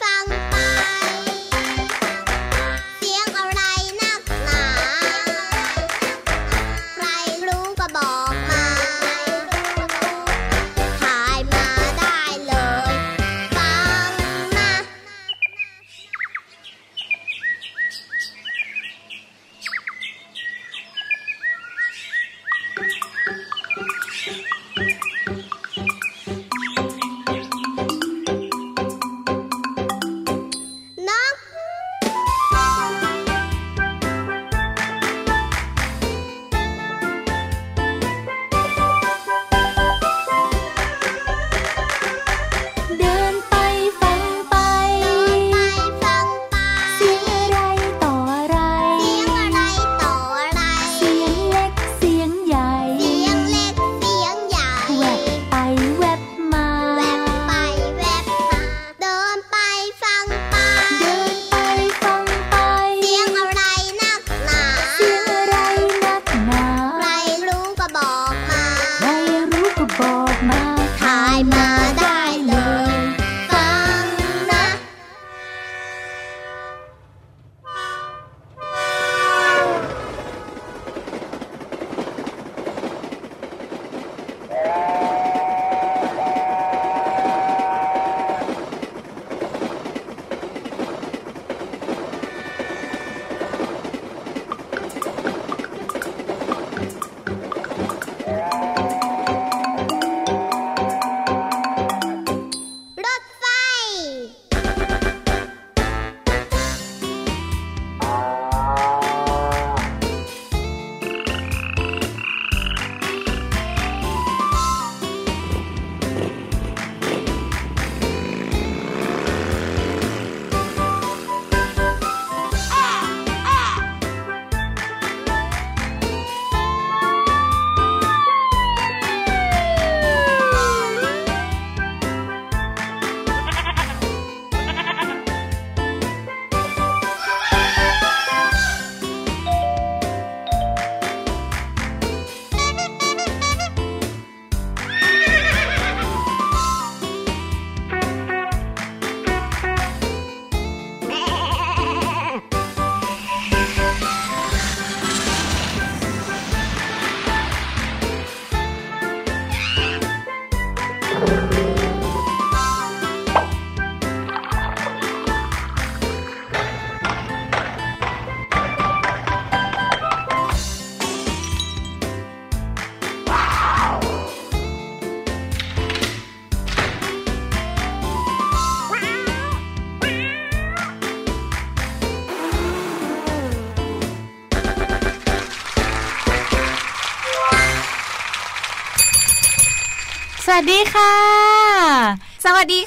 ส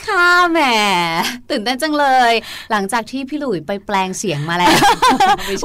ค่ะวัสดีค่ะแหมตื่นเต้นจังเลย หลังจากที่พี่หลุยไปแปลงเสียงมาแล้ว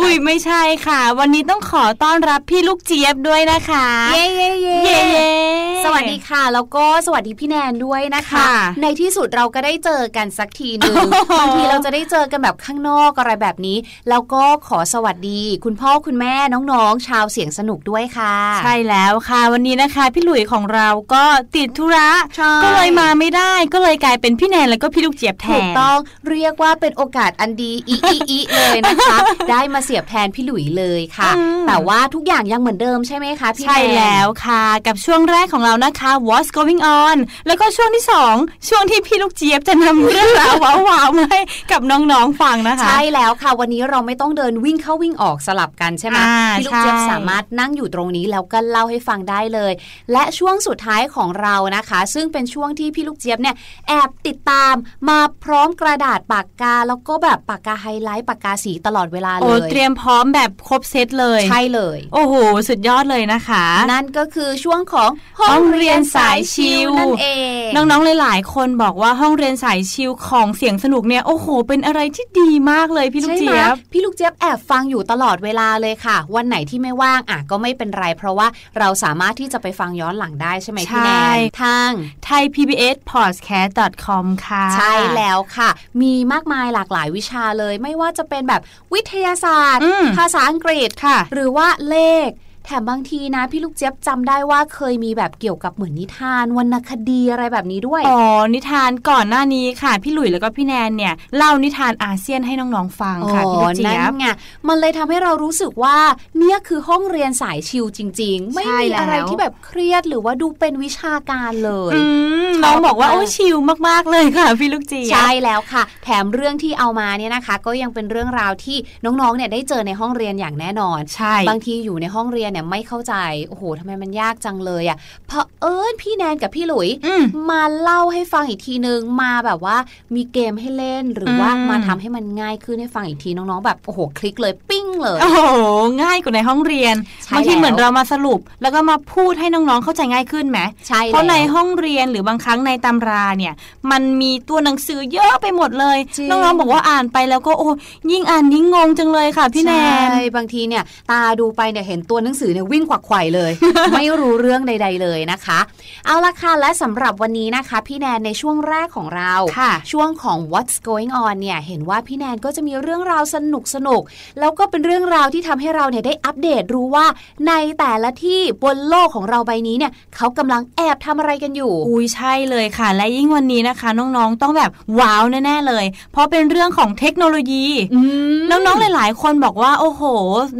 อุ้ยไม่ใช่ค่ะ วันนี้ต้องขอต้อนรับพี่ลูกเจี๊ยบด้วยนะคะ เย้เย้เย้เย้เย้ สวัสดีค่ะ แล้วก็สวัสดีพี่แนนด้วยนะคะค่ะในที่สุดเราก็ได้เจอกันสักทีหนึ่งบางทีเราจะได้เจอกันแบบข้างนอกอะไรแบบนี้ แล้วก็ขอสวัสดี คุณพ่อคุณแม่น้องๆ ชาวเสียงสนุกด้วยค่ะ ใช่แล้วค่ะ วันนี้นะคะ พี่หลุยของเราก็ติดธุระใช่ก็เลยมาไม่ได้ก็เลยกลายเป็นพี่แนนแล้วก็พี่ลูกเจี๊ยบแทนถูกต้องเรียกว่าเป็นโอกาสอันดีอีอีอีเลยนะคะ ได้มาเสียบแทนพี่หลุยเลยค่ะอืมแต่ว่าทุกอย่างยังเหมือนเดิมใช่ไหมคะพี่ใช่นนแล้วค่ะ กับช่วงแรกของเรานะคะ What's Going On แล้วก็ช่วงที่สองช่วงที่พี่ลูกเจี๊ยบจะนำเรื่องราวว้าวๆมาให้กับน้องๆฟังนะคะ ใช่แล้วค่ะ วันนี้เราไม่ต้องเดินวิ่งเข้าวิ่งออกสลับกันใช่ไหมอ่าพี่ลูกเจี๊ยบใช่สามารถนั่งอยู่ตรงนี้แล้วก็เล่าให้ฟังได้เลย และช่วงสุดท้ายของเรานะคะ ซึ่งเป็นช่วงที่พี่ลูกเจี๊ยบเนี่ยแอบติดตามมาพร้อมกระดาษปากกา แล้วก็แบบปากกาไฮไลท์ปากกาสีตลอดเวลาเลโอ้ยเตรียมพร้อมแบบครบเซตเลย ใช่เลย โอ้โห สุดยอดเลยนะคะ นั่นก็คือช่วงของห้องเรียนสายชิลนั่นเองน้องๆหลายๆ คนบอกว่าห้องเรียนสายชิลของเสียงสนุกเนี่ยโอ้โห เป็นอะไรที่ดีมากเลยพี่ลูกใช่ไหมเจี๊ยบพี่ลูกเจี๊ยบแอบฟังอยู่ตลอดเวลาเลยค่ะ วันไหนที่ไม่ว่างอะก็ไม่เป็นไร เพราะว่าเราสามารถที่จะไปฟังย้อนหลังได้ใช่ไหมพี่แนใช่นทางไทย PBS podcast com ค่ะ ใช่แล้วค่ะ มีมากมายหลากหลายวิชาเลย ไม่ว่าจะเป็นแบบวิทยาศาสตร์อืมภาษาอังกฤษค่ะ หรือว่าเลข แถมบางทีนะ พี่ลูกเจี๊ยบจำได้ว่าเคยมีแบบเกี่ยวกับเหมือนนิทานวรรณคดีอะไรแบบนี้ด้วย อ๋อ นิทานก่อนหน้านี้ค่ะ พี่หลุยแล้วก็พี่แนนเนี่ยเล่านิทานอาเซียนให้น้องๆฟังค่ะพี่ลูกเจี๊ยนั่บนไงมันเลยทำให้เรารู้สึกว่าเนี่ยคือห้องเรียนสายชิลจริง ๆ ไม่ใช่มีแล้วอะไรที่แบบเครียดหรือว่าดูเป็นวิชาการเลยอืมชอบน้องบอกว่ามากโอ้ชิลมากๆเลยค่ะ พี่ลูกเจี๊ยบใช่แล้วค่ะ แถมเรื่องที่เอามาเนี่ยนะคะ ก็ยังเป็นเรื่องราวที่น้องๆเนี่ยได้เจอในห้องเรียนอย่างแน่นอนใช่บางทีอยู่ในห้องเรียนเนี่ยไม่เข้าใจ โอ้โหทำไมมันยากจังเลยอะ่ะเพราะเอิญพี่แนนกับพี่หลุยอืมมาเล่าให้ฟังอีกทีนึง มาแบบว่ามีเกมให้เล่นหรือว่าอืมมาทำให้มันง่ายขึ้นให้ฟังอีกทีน้องๆ แบบโอ้โหคลิกเลยปิ้งเลย โอ้โหง่ายกว่าในห้องเรียนใช่บางทีแล้วเหมือนเรามาสรุป แล้วก็มาพูดให้น้องๆเข้าใจง่ายขึ้นไหมใช่เพราะในแล้วห้องเรียนหรือบางครั้งในตำราเนี่ย มันมีตัวหนังสือเยอะไปหมดเลยจริงน้องๆบอกว่าอ่านไปแล้วก็โอ้ยิ่งอ่านยิ่งงงจังเลยค่ะพี่แนนใช่บางทีเนี่ยตาดูไปเนี่ยเห็นตัวหนังสือเนี่ยวิ่งขวักไขว่เลย ไม่รู้เรื่องใด ๆ เลยนะคะ เอาละค่ะและสำหรับวันนี้นะคะ พี่แนนในช่วงแรกของเราค่ะช่วงของ What's Going On เนี่ยเห็นว่าพี่แนนก็จะมีเรื่องราวสนุกสนุกๆแล้วก็เป็นเรื่องราวที่ทำให้เราเนี่ยได้อัปเดตรู้ว่าในแต่ละที่บนโลกของเราใบนี้เนี่ยเขากำลังแอบทำอะไรกันอยู่ อุ้ยใช่เลยค่ะ และยิ่งวันนี้นะคะ น้องๆต้องแบบว้าวแน่ๆเลย เพราะเป็นเรื่องของเทคโนโลยีน้องๆหลาย ๆ คนบอกว่าโอ้โห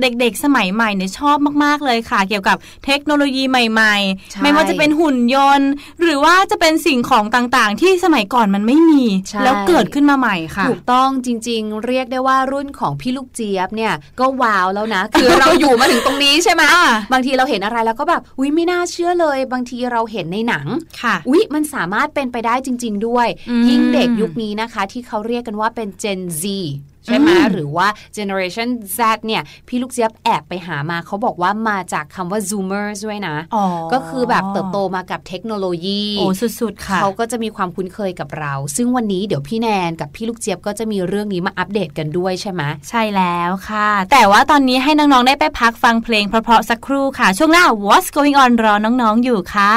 เด็ก ๆ สมัยใหม่เนี่ยชอบมากๆเลยค่ะ เกี่ยวกับเทคโนโลยีใหม่ใช่ๆ ไม่ว่าจะเป็นหุ่นยนต์ หรือว่าจะเป็นสิ่งของต่างๆ ที่สมัยก่อนมันไม่มีใช่แล้วเกิดขึ้นมาใหม่ค่ะ ถูกต้องจริง ๆ เรียกได้ว่ารุ่นของพี่ลูกเจี๊ยบเนี่ยก็ว้าวแล้วนะ คือเราอยู่มาถึงตรงนี้ใช่ไหมอ่าบางทีเราเห็นอะไรแล้วก็แบบอุ้ยไม่น่าเชื่อเลย บางทีเราเห็นในหนังค่ะอุ๊ยมันสามารถเป็นไปได้จริง ๆ ด้วยอืมยิ่งเด็กยุคนี้นะคะ ที่เขาเรียกกันว่าเป็น Gen Z ใช่ไหมอืมหรือว่า Generation Z เนี่ย พี่ลูกเจี๊ยบแอบไปหามาเขาบอกว่ามาจากคำว่า Zoomers ด้วยนะอ๋อก็คือแบบเติบโตมากับเทคโนโลยีโอ้สุดๆค่ะเขาก็จะมีความคุ้นเคยกับเรา ซึ่งวันนี้เดี๋ยวพี่แนนกับพี่ลูกเจี๊ยบก็จะมีเรื่องนี้มาอัปเดตกันด้วยใช่ไหมใช่แล้วค่ะ แต่ว่าตอนนี้ให้น้องๆได้ไปพักฟังเพลงเพราะๆสักครู่ค่ะ ช่วงหน้า What's Going On รอน้องๆอยู่ค่ะ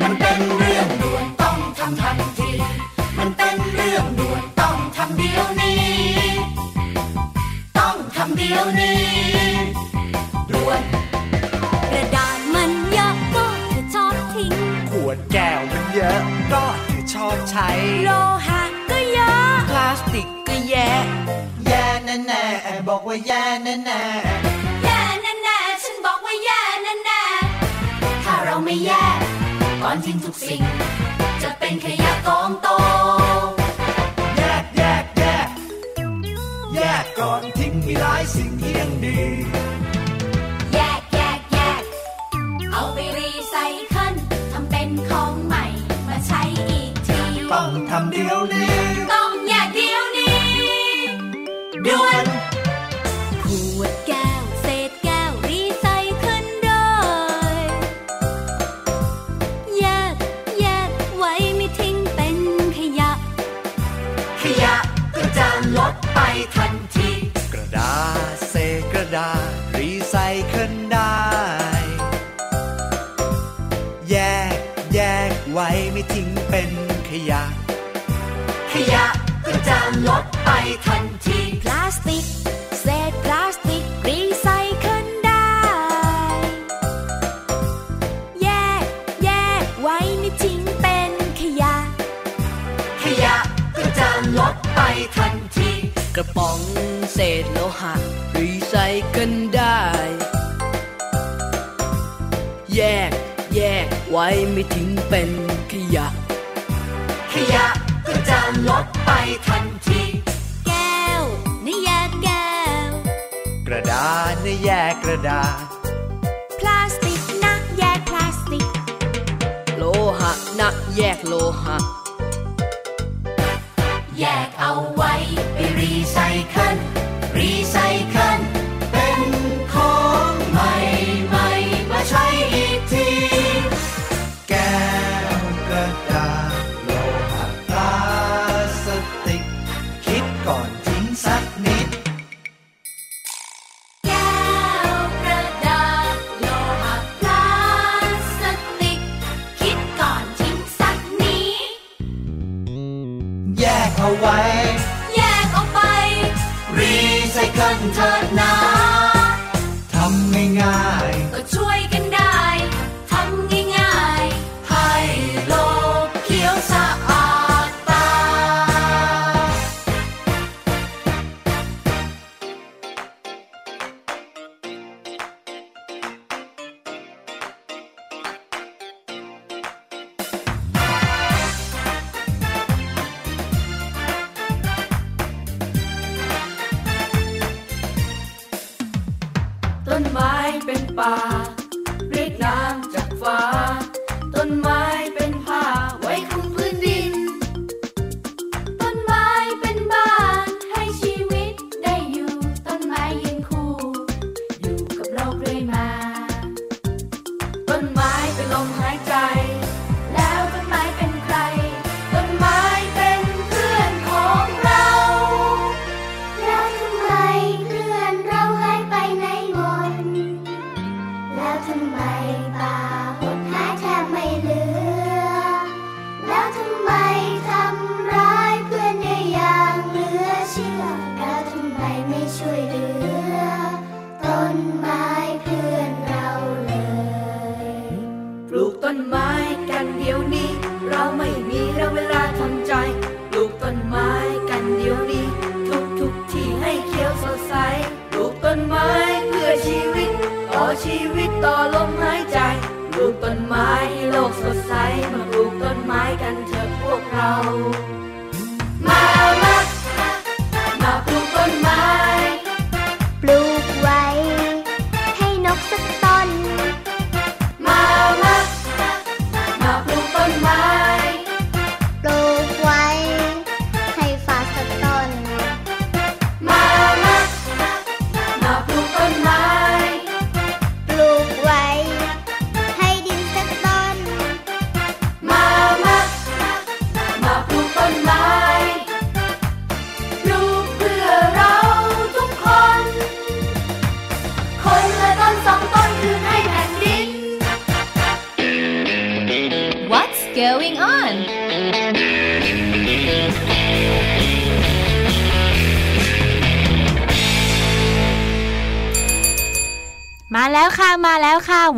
มันเป็นำทันที มันเป็นเรื่องด่วนต้องทำเดี๋ยวนี้ ต้องทำเดี๋ยวนี้ด่วนกระดาษมันเยอะก็จะชอบทิ้ง ขวดแก้วมันเยอะก็จะชอบใช้ โลหะก็เยอะ พลาสติกก็แย่แย่แน่แน่บอกว่าแย่แน่แน่แย่แน่ๆฉันบอกว่าแย่แน่ถ้าเราไม่แยกก่อนทิ้งทุกสิ่ง เป็นขยะกองโต แยกแยกแยก แยกก่อนทิ้งมีหลายสิ่งที่ยังดี แยกแยกแยก เอาไปรีไซเคิลทำเป็นของใหม่มาใช้อีกที ต้องทำเดี๋ยวนี้ ทันที พลาสติก เศษพลาสติก รีไซเคิลได้ แยก แยกไว้ไม่ทิ้งเป็นขยะ ขยะก็จะลดไปทันที กระป๋องเศษโลหะ รีไซเคิลได้ แยก แยกไว้ไม่ทิ้งเป็นขยะ ขยะก็จะลดไปทันที แยกกระดาษ พลาสติกนะแยกพลาสติก โลหะนะแยกโลหะ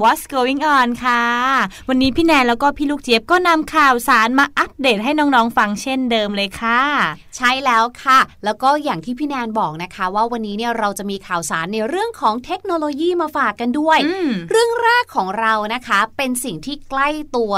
What's going on ค่ะ วันนี้พี่แนนแล้วก็พี่ลูกเจี๊ยบก็นำข่าวสารมาอัปเดตให้น้องๆฟังเช่นเดิมเลยค่ะ ใช่แล้วค่ะ แล้วก็อย่างที่พี่แนนบอกนะคะ ว่าวันนี้เนี่ยเราจะมีข่าวสารในเรื่องของเทคโนโลยีมาฝากกันด้วยอืมเรื่องแรกของเรานะคะ เป็นสิ่งที่ใกล้ตัว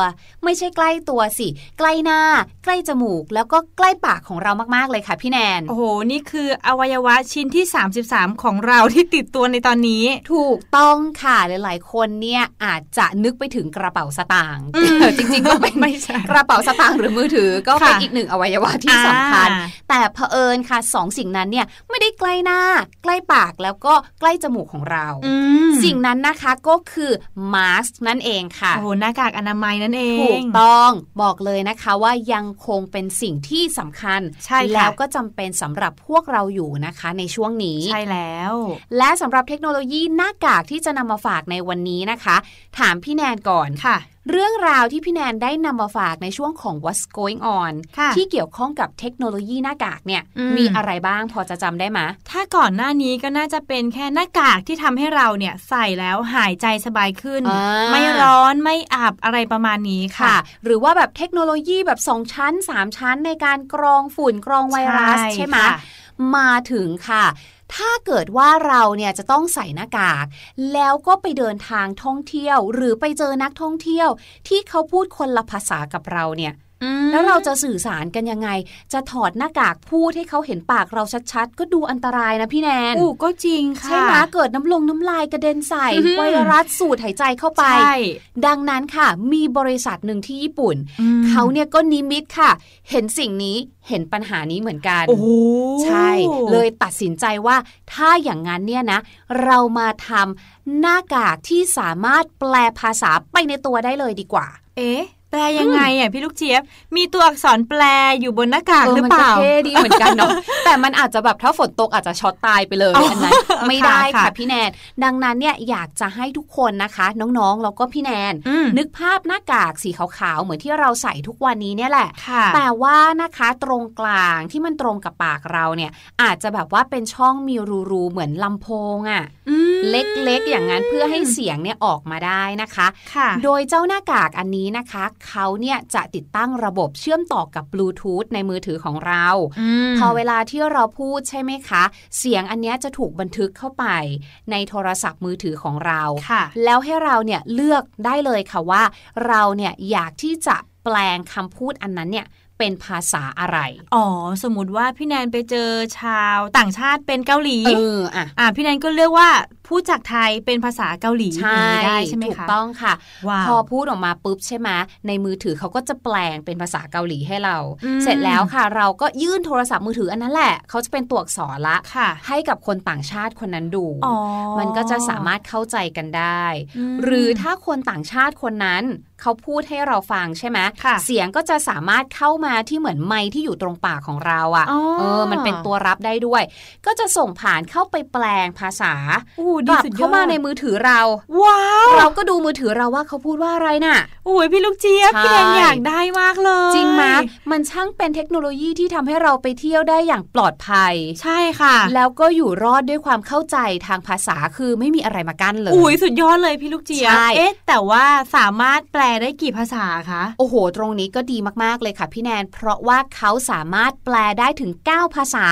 ไม่ใช่ใกล้ตัวสิ ใกล้หน้า ใกล้จมูก แล้วก็ใกล้ปากของเรามากๆเลยค่ะพี่แนน โอ้โห นี่คืออวัยวะชิ้นที่ 33 ของเราที่ติดตัวในตอนนี้ ถูกต้องค่ะ หลาย ๆ คนเนี่ยอาจจะนึกไปถึงกระเป๋าสตางค์อืมจริงๆก็เป็นไม่ใช่กระเป๋าสตางค์หรือมือถือก็เป็นค่ะอีกหนึ่งอวัยวะที่สำคัญอ่าแต่เผอิญค่ะสองสิ่งนั้นเนี่ยไม่ได้ใกล้หน้า ใกล้ปากแล้วก็ใกล้จมูกของเราอืมสิ่งนั้นนะคะก็คือมาสก์นั่นเองค่ะโอ้โหหน้ากากอนามัยนั่นเองถูกต้องบอกเลยนะคะว่ายังคงเป็นสิ่งที่สำคัญใช่ค่ะแล้วก็จำเป็นสำหรับพวกเราอยู่นะคะในช่วงนี้ใช่แล้ว และสำหรับเทคโนโลยีหน้ากากที่ที่จะนำมาฝากในวันนี้นะคะ ถามพี่แนนก่อนค่ะเรื่องราวที่พี่แนนได้นำมาฝากในช่วงของ What's Going On ค่ะที่เกี่ยวข้องกับเทคโนโลยีหน้ากากเนี่ยอืมมีอะไรบ้างพอจะจำได้ไหมถ้าก่อนหน้านี้ก็น่าจะเป็นแค่หน้ากากที่ทำให้เราเนี่ยใส่แล้วหายใจสบายขึ้นอ่าไม่ร้อนไม่อับอะไรประมาณนี้ค่ะค่ะ หรือว่าแบบเทคโนโลยีแบบ 2 ชั้น 3 ชั้นในการกรองฝุ่นกรองไวรัสใช่ใช่ไหมค่ะมาถึงค่ะ ถ้าเกิดว่าเราเนี่ยจะต้องใส่หน้ากาก แล้วก็ไปเดินทางท่องเที่ยว หรือไปเจอนักท่องเที่ยว ที่เขาพูดคนละภาษากับเราเนี่ย แล้วเราจะสื่อสารกันยังไง จะถอดหน้ากากพูดให้เขาเห็นปากเราชัดๆ ก็ดูอันตรายนะพี่แนนอู้ก็จริงค่ะ ใช่ไหมเกิดน้ำลงน้ำลายกระเด็นใส่อื้อหือไวรัสสูดหายใจเข้าไปใช่ดังนั้นค่ะ มีบริษัทหนึ่งที่ญี่ปุ่นอืมเขาเนี่ยก็นิมิตค่ะ เห็นสิ่งนี้เห็นปัญหานี้เหมือนกันโอ้โหใช่ เลยตัดสินใจว่าถ้าอย่างนั้นเนี่ยนะ เรามาทำหน้ากากที่สามารถแปลภาษาไปในตัวได้เลยดีกว่า เอ๊ะ แปลยังไงอะพี่ลูกเจี๊ยบ มีตัวอักษรแปลอยู่บนหน้ากากหรือมัเปล่าจะเท่ดีเหมือนกันเนาะแต่มันอาจจะแบบถ้าฝนตกอาจจะช็อตตายไปเลยอ๋ออัอันนั้นไม่ได้ค่ะค่ะพี่แนนดังนั้นเนี่ยอยากจะให้ทุกคนนะคะ น้องๆแล้วก็พี่แนนอืมนึกภาพหน้ากากสีขาวๆเหมือนที่เราใส่ทุกวันนี้เนี่ยแหละค่ะแต่ว่านะคะตรงกลางที่มันตรงกับปากเราเนี่ยอาจจะแบบว่าเป็นช่องมีรูๆเหมือนลำโพงอะ่ะอืมเล็กๆอย่างนั้นเพื่อให้เสียงเนี่ยออกมาได้นะคะค่ะโดยเจ้าหน้ากากอันนี้นะคะเขาเนี่ยจะติดตั้งระบบเชื่อมต่อกับบลูทูธในมือถือของเรามพอเวลาที่เราพูดใช่ไหมคะ เสียงอันเนี้ยจะถูกบันทึกเข้าไป ในโทรศัพท์มือถือของเราค่ะแล้วให้เราเนี่ยเลือกได้เลยค่ะว่า เราเนี่ยอยากที่จะแปลงคำพูดอันนั้นเนี่ย เป็นภาษาอะไร อ๋อ สมมติว่าพี่แนนไปเจอชาวต่างชาติเป็นเกาหลี เออ อะ อ่าพี่แนนก็เลือกว่าพูดจากไทยเป็นภาษาเกาหลีใช่อย่างนี้ได้ใช่ไหมถูกคะต้องค่ะว้าวพอพูดออกมาปุ๊บใช่ไหมในมือถือเขาก็จะแปลงเป็นภาษาเกาหลีให้เราอืมเสร็จแล้วค่ะ เราก็ยื่นโทรศัพท์มือถืออันนั้นแหละ เขาจะเป็นตัวอักษรละค่ะให้กับคนต่างชาติคนนั้นดูอ๋อมันก็จะสามารถเข้าใจกันได้อืมหรือถ้าคนต่างชาติคนนั้น เขาพูดให้เราฟังใช่ไหมค่ะเสียงก็จะสามารถเข้ามาที่เหมือนไมค์ที่อยู่ตรงปากของเราอะอ๋อเออ มันเป็นตัวรับได้ด้วย ก็จะส่งผ่านเข้าไปแปลงภาษาอู้กดีลับสุดยอดเข้ามาในมือถือเรา ว้าว เราก็ดูมือถือเราว่าเขาพูดว่าอะไรน่ะโอ้ยพี่ลูกเจี๊ยบใช่พี่แนนอยากได้มากเลย จริงไหมมันช่างเป็นเทคโนโลยีที่ทำให้เราไปเที่ยวได้อย่างปลอดภัย ใช่ค่ะ แล้วก็อยู่รอดด้วยความเข้าใจทางภาษาคือไม่มีอะไรมากั้นเลยอุ้ยสุดยอดเลยพี่ลูกเจี๊ยบใช่เอ๊ะแต่ว่าสามารถแปลได้กี่ภาษาคะ โอ้โห ตรงนี้ก็ดีมากๆเลยค่ะพี่แนน เพราะว่าเขาสามารถแปลได้ถึง 9 ภาษา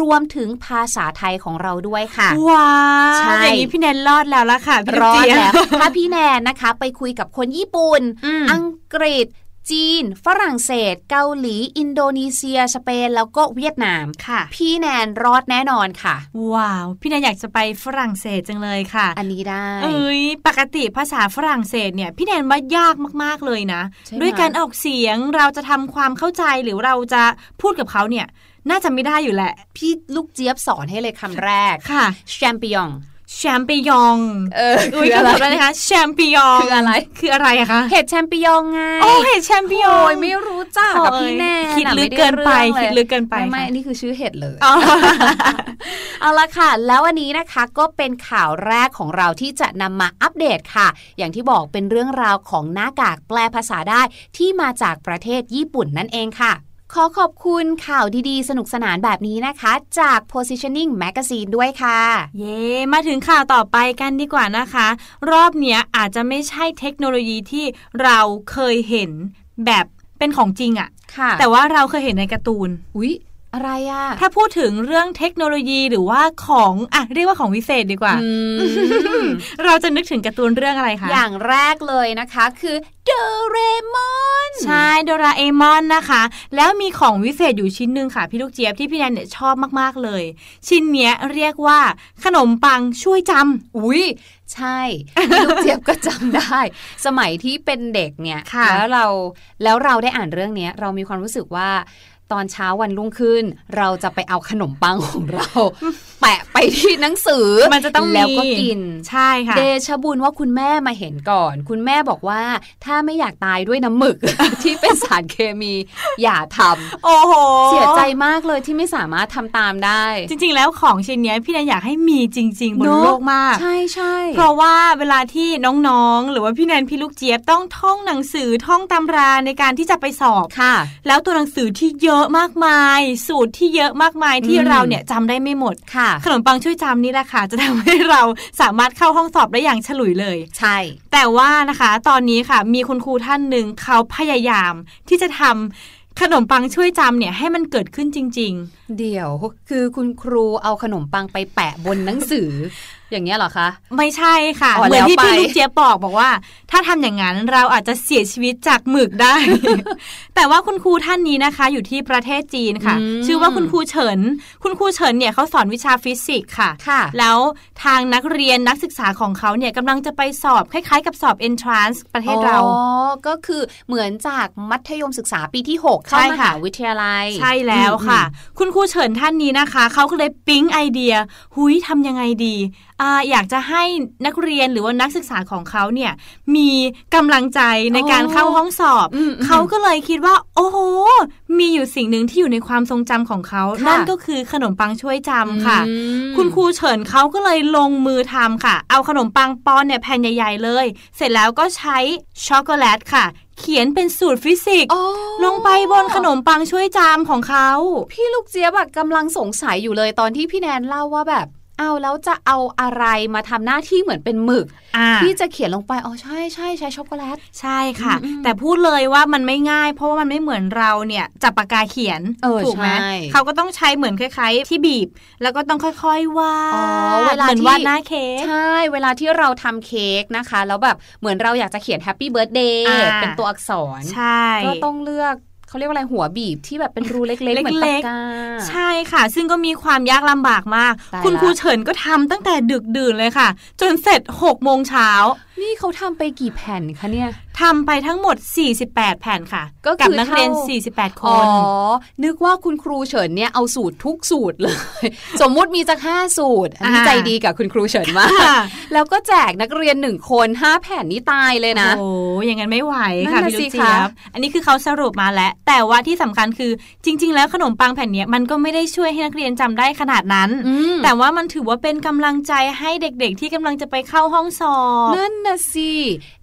รวมถึงภาษาไทยของเราด้วยค่ะ ว้าวใช่อย่างนี้พี่แนนรอดแล้วละค่ะพี่รลูกอดเจี๊ยบแล้ว ถ้าพี่แนนนะคะ ไปคุยกับคนญี่ปุ่นอืมอังกฤษ จีน ฝรั่งเศส เกาหลี อินโดนีเซีย สเปน แล้วก็เวียดนามค่ะ พี่แนนรอดแน่นอนค่ะ ว้าว พี่แนนอยากจะไปฝรั่งเศสจังเลยค่ะ อันนี้ได้ เอ้ย ปกติภาษาฝรั่งเศสเนี่ย พี่แนนว่ายากมากๆเลยนะใช่ไหมด้วยการออกเสียงเราจะทำความเข้าใจหรือเราจะพูดกับเขาเนี่ย น่าจะไม่ได้อยู่แหละ พี่ลูกเจี๊ยบสอนให้เลยคำแรกค่ะแชมเปียง แชมเปญอง เอออุ้ยคืออะไรคำอะไรนะคะ แชมเปญองคืออะไร คืออะไรอะคะ เห็ดแชมเปียงไงโอ้เห็ดแชมเปญอโอ้งยไม่รู้จักกับพี่แน่คิดลึกเกินไป คิดลึกเกินไป ไม่ไม่ค่ะอันนี่คือชื่อเห็ดเลยอ๋อเอาละค่ะ แล้ววันนี้นะคะก็เป็นข่าวแรกของเราที่จะนำมาอัปเดตค่ะ อย่างที่บอกเป็นเรื่องราวของหน้ากากแปลภาษาได้ที่มาจากประเทศญี่ปุ่นนั่นเองค่ะ ขอขอบคุณข่าวดีๆ สนุกสนานแบบนี้นะคะ จาก Positioning Magazine ด้วยค่ะ เย้มาถึงข่าวต่อไปกันดีกว่านะคะ รอบเนี้ยอาจจะไม่ใช่เทคโนโลยีที่เราเคยเห็นแบบเป็นของจริงอะค่ะ แต่ว่าเราเคยเห็นในการ์ตูน อุ๊ย อะไรอะถ้าพูดถึงเรื่องเทคโนโลยีหรือว่าของอะเรียกว่าของวิเศษดีกว่าอืมเราจะนึกถึงการ์ตูนเรื่องอะไรคะ อย่างแรกเลยนะคะคือโดเรมอนใช่โดราเอมอนนะคะ แล้วมีของวิเศษอยู่ชิ้นหนึ่งค่ะ พี่ลูกเจี๊ยบที่พี่แนนเนี่ยชอบมากๆเลย ชิ้นเนี้ยเรียกว่าขนมปังช่วยจำอุ้ยใช่พี่ลูกเจี๊ยบก็จำได้ สมัยที่เป็นเด็กเนี่ยค่ะแล้วเราแล้วเราได้อ่านเรื่องเนี้ยเรามีความรู้สึกว่า ตอนเช้าวันรุ่งขึ้น เราจะไปเอาขนมปังของเรา แปะไปที่หนังสือมันจะต้องมีแล้วก็กินใช่ค่ะเดชะบุญว่าคุณแม่มาเห็นก่อน คุณแม่บอกว่าถ้าไม่อยากตายด้วยน้ำหมึก ที่เป็นสารเคมีอย่าทำโอ้โหเสียใจมากเลยที่ไม่สามารถทำตามได้ จริง ๆ แล้วของชิ้นเนี้ยพี่แนนอยากให้มีจริง ๆ บนเนอะโลกมาก ใช่ใช่เพราะว่าเวลาที่น้องๆ หรือว่าพี่แนนพี่ลูกเจี๊ยบต้องท่องหนังสือท่องตำราในการที่จะไปสอบค่ะ แล้วตัวหนังสือที่เยอะมากมาย สูตรที่เยอะมากมายที่อืมเราเนี่ยจำได้ไม่หมดค่ะ ขนมปังช่วยจำนี่แหละค่ะ จะทำให้เราสามารถเข้าห้องสอบได้อย่างฉลุยเลย ใช่ แต่ว่านะคะ ตอนนี้ค่ะ มีคุณครูท่านหนึ่งเขาพยายามที่จะทำขนมปังช่วยจำเนี่ยให้มันเกิดขึ้นจริงเดี๋ยวคือคุณครูเอาขนมปังไปแปะบนหนังสือ อย่างเงี้ยเหรอคะๆไม่ใช่ค่ะอ๋อเหมือนที่แล้วไปพี่ลูกเจี๊ยบบอกบอกว่า ถ้าทำอย่างนั้นเราอาจจะเสียชีวิตจากหมึกได้ แต่ว่าคุณครูท่านนี้นะคะ อยู่ที่ประเทศจีนค่ะอืมชื่อว่าคุณครูเฉิน คุณครูเฉินเนี่ยเขาสอนวิชาฟิสิกส์ค่ะค่ะ แล้วทางนักเรียนนักศึกษาของเขาเนี่ยกำลังจะไปสอบคล้ายๆ กับสอบ entrance ประเทศเราอ๋อก็คือเหมือนจากมัธยมศึกษาปีที่ 6 เข้าใช่มค่ะหาวิทยาลัย ใช่แล้วค่ะอืมคุณครูเฉินท่านนี้นะคะเขาก็เลยปิ๊งไอเดีย หุยทำยังไงดีอ่าอยากจะให้นักเรียนหรือว่านักศึกษาของเขาเนี่ยมีกำลังใจในการเข้าห้องสอบอืมอืมเขาก็เลยคิดว่า โอ้โห มีอยู่สิ่งหนึ่งที่อยู่ในความทรงจำของเขาค่ะนั่นก็คือขนมปังช่วยจำค่ะอืมคุณครูเฉินเขาก็เลยลงมือทำค่ะ เอาขนมปังปอนเนี่ยแผ่นใหญ่ ๆ เลย เสร็จแล้วก็ใช้ช็อกโกแลตค่ะเขียนเป็นสูตรฟิสิกส์อ๋อลงไปบนขนมปังช่วยจำของเขา พี่ลูกเจี๊ยบอะกำลังสงสัยอยู่เลยตอนที่พี่แนนเล่าว่าแบบ เอาแล้วจะเอาอะไรมาทำหน้าที่เหมือนเป็นหมึกอ่าที่จะเขียนลงไปอ๋อใช่ใช่ใช้ช็อกโกแลตใช่ค่ะอืมๆแต่พูดเลยว่ามันไม่ง่าย เพราะว่ามันไม่เหมือนเราเนี่ยจับปากกาเขียนเออถูกไหมใช่เขาก็ต้องใช้เหมือนคล้ายๆ ที่บีบ แล้วก็ต้องค่อยๆวาดอ๋อเวลาเหมือนที่วาดหน้าเค้กใช่เวลาที่เราทำเค้กนะคะ แล้วแบบเหมือนเราอยากจะเขียน Happy Birthday อ่าเป็นตัวอักษรใช่ก็ต้องเลือก เขาเรียกว่าอะไรหัวบีบที่แบบเป็นรูเล็กๆเหมือนปากกาใช่ค่ะ ซึ่งก็มีความยากลำบากมากตายละคุณครูเฉินก็ทำตั้งแต่ดึกดื่นเลยค่ะ จนเสร็จ6โมงเช้า นี่เขาทำไปกี่แผ่นคะเนี่ยทำไปทั้งหมด 48 แผ่นค่ะ ก็คือกับนักเรียนเท่า48คอ๋อนนึกว่าคุณครูเฉินเนี่ยเอาสูตรทุกสูตรเลย สมมุติมีสักห้าสูตร อันนี้อ่าใจดีกับคุณครูเฉินมากค่ะแล้วก็แจกนักเรียนหนึ่งคนห้าแผ่นนี่ตายเลยนะ โอ้ยอย่างนั้นไม่ไหวนั่ค่ะนน่ะพี่ลูกสิเจี๊ยคะบอันนี้คือเขาสรุปมาแล้ว แต่ว่าที่สำคัญคือจริง ๆ แล้วขนมปังแผ่นเนี้ยมันก็ไม่ได้ช่วยให้นักเรียนจำได้ขนาดนั้นอืมแต่ว่ามันถือว่าเป็นกำลังใจให้เด็กๆ ที่กำลังจะไปเข้าห้องสอบนั่นนะสิ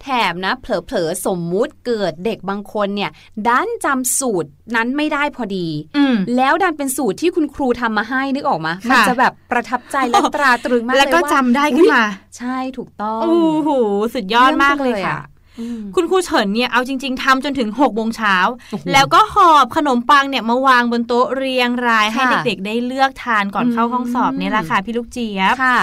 แถมนะเผลอๆสมมุติเกิดเด็กบางคนเนี่ยดันจำสูตรนั้นไม่ได้พอดีอืมแล้วดันเป็นสูตรที่คุณครูทำมาให้นึกออกมาค่ะมันจะแบบประทับใจและตราตรึงมากเลยแล้วก็ว่าจำได้ขึ้นมา ใช่ถูกต้องโอ้โหสุดยอดมากเลยค่ะอืมคุณครูเฉินเนี่ยเอาจริง ๆทำจนถึง6กโมงเช้าโอ้โหแล้วก็หอบขนมปังเนี่ยมาวางบนโต๊ะเรียงรายให้ค่ะเด็กๆ ได้เลือกทานก่อนอืมเข้าห้องสอบเนี่ยแหละค่ะพี่ลูกเจี๊ยบค่ะ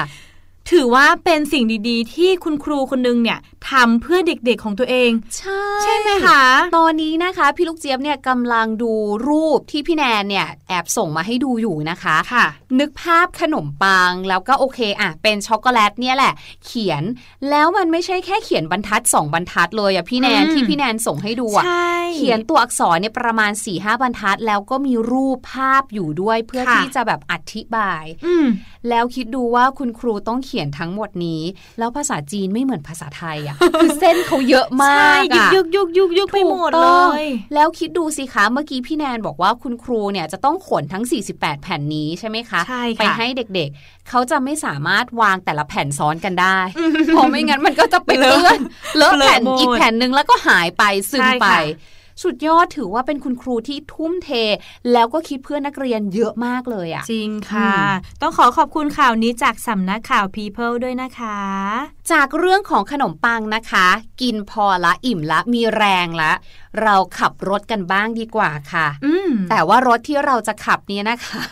ถือว่าเป็นสิ่งดีๆ ที่คุณครูคนนึงเนี่ยทำเพื่อเด็กๆของตัวเอง ใช่ใช่ไหมคะตอนนี้นะคะพี่ลูกเจี๊ยบเนี่ยกำลังดูรูปที่พี่แนนเนี่ยแอบส่งมาให้ดูอยู่นะคะค่ะ นึกภาพขนมปังแล้วก็โอเคอะเป็นช็อกโกแลตเนี่ยแหละ เขียนแล้วมันไม่ใช่แค่เขียนบรรทัดสองบรรทัดเลยอะพี่แนนอืมที่พี่แนนส่งให้ดูอะใช่เขียนตัวอักษรเนี่ยประมาณ4ี่ห้าบรรทัด แล้วก็มีรูปภาพอยู่ด้วยเพื่อค่ะที่จะแบบอธิบายอืมแล้วคิดดูว่าคุณครูต้องเขียนทั้งหมดนี้ แล้วภาษาจีนไม่เหมือนภาษาไทยอะคือเส้นเขาเยอะมากใช่ยุกอะยุกยุกยุกยุกไปหมดถูกเลต้องยแล้วคิดดูสิคะเมื่อกี้พี่แนนบอกว่าคุณครูเนี่ยจะต้องขนทั้ง 48 แผ่นนี้ใช่ไหมคะใช่ค่ะไปให้เด็กๆ เขาจะไม่สามารถวางแต่ละแผ่นซ้อนกันได้เพราะไม่งั้นมันก็จะไปเปื้อนเลอะแผ่นเลอะหมดอีกแผ่นหนึ่งแล้วก็หายไปซึมใช่ไปค่ะ สุดยอดถือว่าเป็นคุณครูที่ทุ่มเท แล้วก็คิดเพื่อนักเรียนเยอะมากเลยอะจริงค่ะอืมต้องขอขอบคุณข่าวนี้จากสำนักข่าว People ด้วยนะคะ จากเรื่องของขนมปังนะคะ กินพอละอิ่มละมีแรงละเราขับรถกันบ้างดีกว่าค่ะอืมแต่ว่ารถที่เราจะขับเนี่ยนะคะ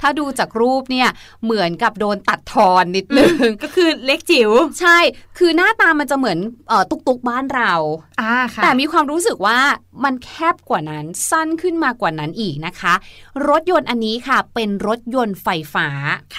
ถ้าดูจากรูปเนี่ยเหมือนกับโดนตัดทอนนิดนึง ก็คือเล็กจิ๋ว ใช่ คือหน้าตามันจะเหมือนเออตุกตุกๆบ้านเราอ่าค่ะแต่มีความรู้สึกว่ามันแคบกว่านั้นสั้นขึ้นมากว่านั้นอีกนะคะ รถยนต์อันนี้ค่ะเป็นรถยนต์ไฟฟ้า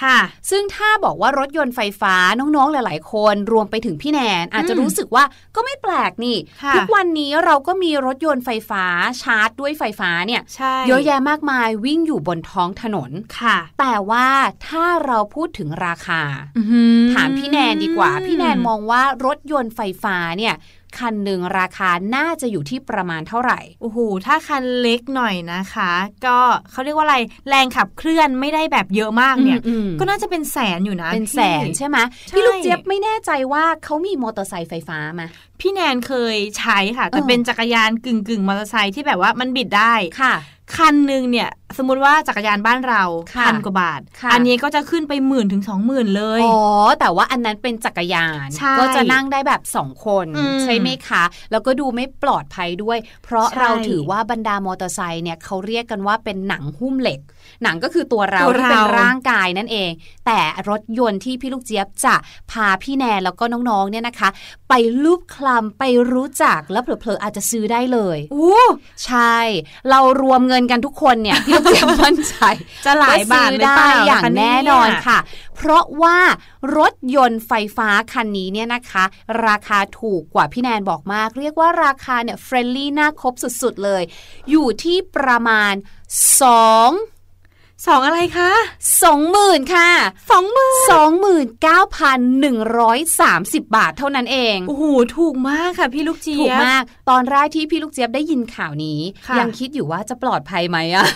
ค่ะ ซึ่งถ้าบอกว่ารถยนต์ไฟฟ้าน้องๆหลาย ๆ คนรวมไปถึงพี่แนนอาจจะรู้สึกว่าก็ไม่แปลกนี่ค่ะทุกวันนี้เราก็มีรถยนต์ไฟฟ้าชาร์จด้วยไฟฟ้าเนี่ยใช่เยอะแยะมากมายวิ่งอยู่บนท้องถนนค่ะ แต่ว่าถ้าเราพูดถึงราคาอื้อหือถามพี่แนนดีกว่า พี่แนนมองว่ารถยนต์ไฟฟ้าเนี่ย คันหนึ่งราคาน่าจะอยู่ที่ประมาณเท่าไหร่โอ้โหถ้าคันเล็กหน่อยนะคะ ก็เขาเรียกว่าอะไรแรงขับเคลื่อนไม่ได้แบบเยอะมากเนี่ยอืมก็น่าจะเป็นแสนอยู่นะเป็นแสนพี่ใช่ไหมใช่พี่ลูกเจี๊ยบไม่แน่ใจว่าเขามีมอเตอร์ไซค์ไฟฟ้าไหมพี่แนนเคยใช้ค่ะ แต่เออเป็นจักรยานกึ่งกึ่งๆมอเตอร์ไซค์ที่แบบว่ามันบิดได้ค่ะ คันหนึ่งเนี่ย สมมุติว่าจักรยานบ้านเราค่ะพันกว่าบาทค่ะอันนี้ก็จะขึ้นไปหมื่นถึงสองหมื่นเลย อ๋อ แต่ว่าอันนั้นเป็นจักรยานใช่ก็จะนั่งได้แบบสองคนอืมใช่ไหมคะ แล้วก็ดูไม่ปลอดภัยด้วย เพราะใช่เราถือว่าบรรดามอเตอร์ไซค์เนี่ยเขาเรียกกันว่าเป็นหนังหุ้มเหล็ก หนังก็คือตัวเราตัวที่เป็นเราร่างกายนั่นเอง แต่รถยนต์ที่พี่ลูกเจี๊ยบจะพาพี่แนนแล้วก็น้องๆเนี่ยนะคะ ไปลูบคลำไปรู้จักแล้วเผลอๆอาจจะซื้อได้เลยอู้ใช่ เรารวมเงินกันทุกคนเนี่ยพี่ลูกเจี๊ยบมั่นใจจะหลายบาทก็ซื้อเลยได้เปล่าอย่างคะแน่นอนค่ะ เพราะว่ารถยนต์ไฟฟ้าคันนี้เนี่ยนะคะ ราคาถูกกว่าพี่แนนบอกมาก เรียกว่าราคาเนี่ย friendly น่าคบสุดๆเลย อยู่ที่ประมาณ2 สองอะไรคะ20,000ค่ะสองหมื่น29,130บาทเท่านั้นเองโอ้โหถูกมากค่ะพี่ลูกเจี๊ยบถูกมาก ตอนแรกที่พี่ลูกเจี๊ยบได้ยินข่าวนี้ค่ะยังคิดอยู่ว่าจะปลอดภัยไหมอะ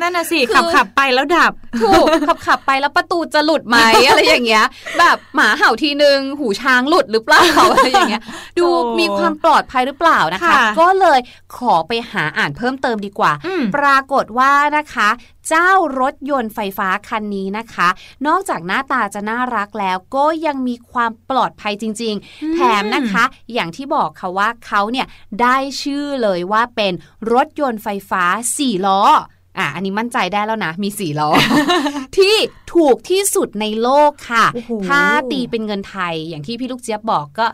นั่นน่ะสิคือขับขับไปแล้วดับถูกขับขับไปแล้วประตูจะหลุดไหมอะไรอย่างเงี้ย แบบหมาเห่าทีนึงหูช้างหลุดหรือเปล่าอะไรอย่างเงี้ย ดูโอ้มีความปลอดภัยหรือเปล่านะคะค่ะก็เลยขอไปหาอ่านเพิ่มเติมดีกว่าอืมปรากฏว่านะคะ เจ้ารถยนต์ไฟฟ้าคันนี้นะคะ นอกจากหน้าตาจะน่ารักแล้วก็ยังมีความปลอดภัยจริง ๆ แถมนะคะ อย่างที่บอกค่ะว่าเขาเนี่ยได้ชื่อเลยว่าเป็นรถยนต์ไฟฟ้า4ล้อ อะอันนี้มั่นใจได้แล้วนะ มี4ล้อ ที่ถูกที่สุดในโลกค่ะโอ้โหถ้าตีเป็นเงินไทยอย่างที่พี่ลูกเจี๊ยบบอกก็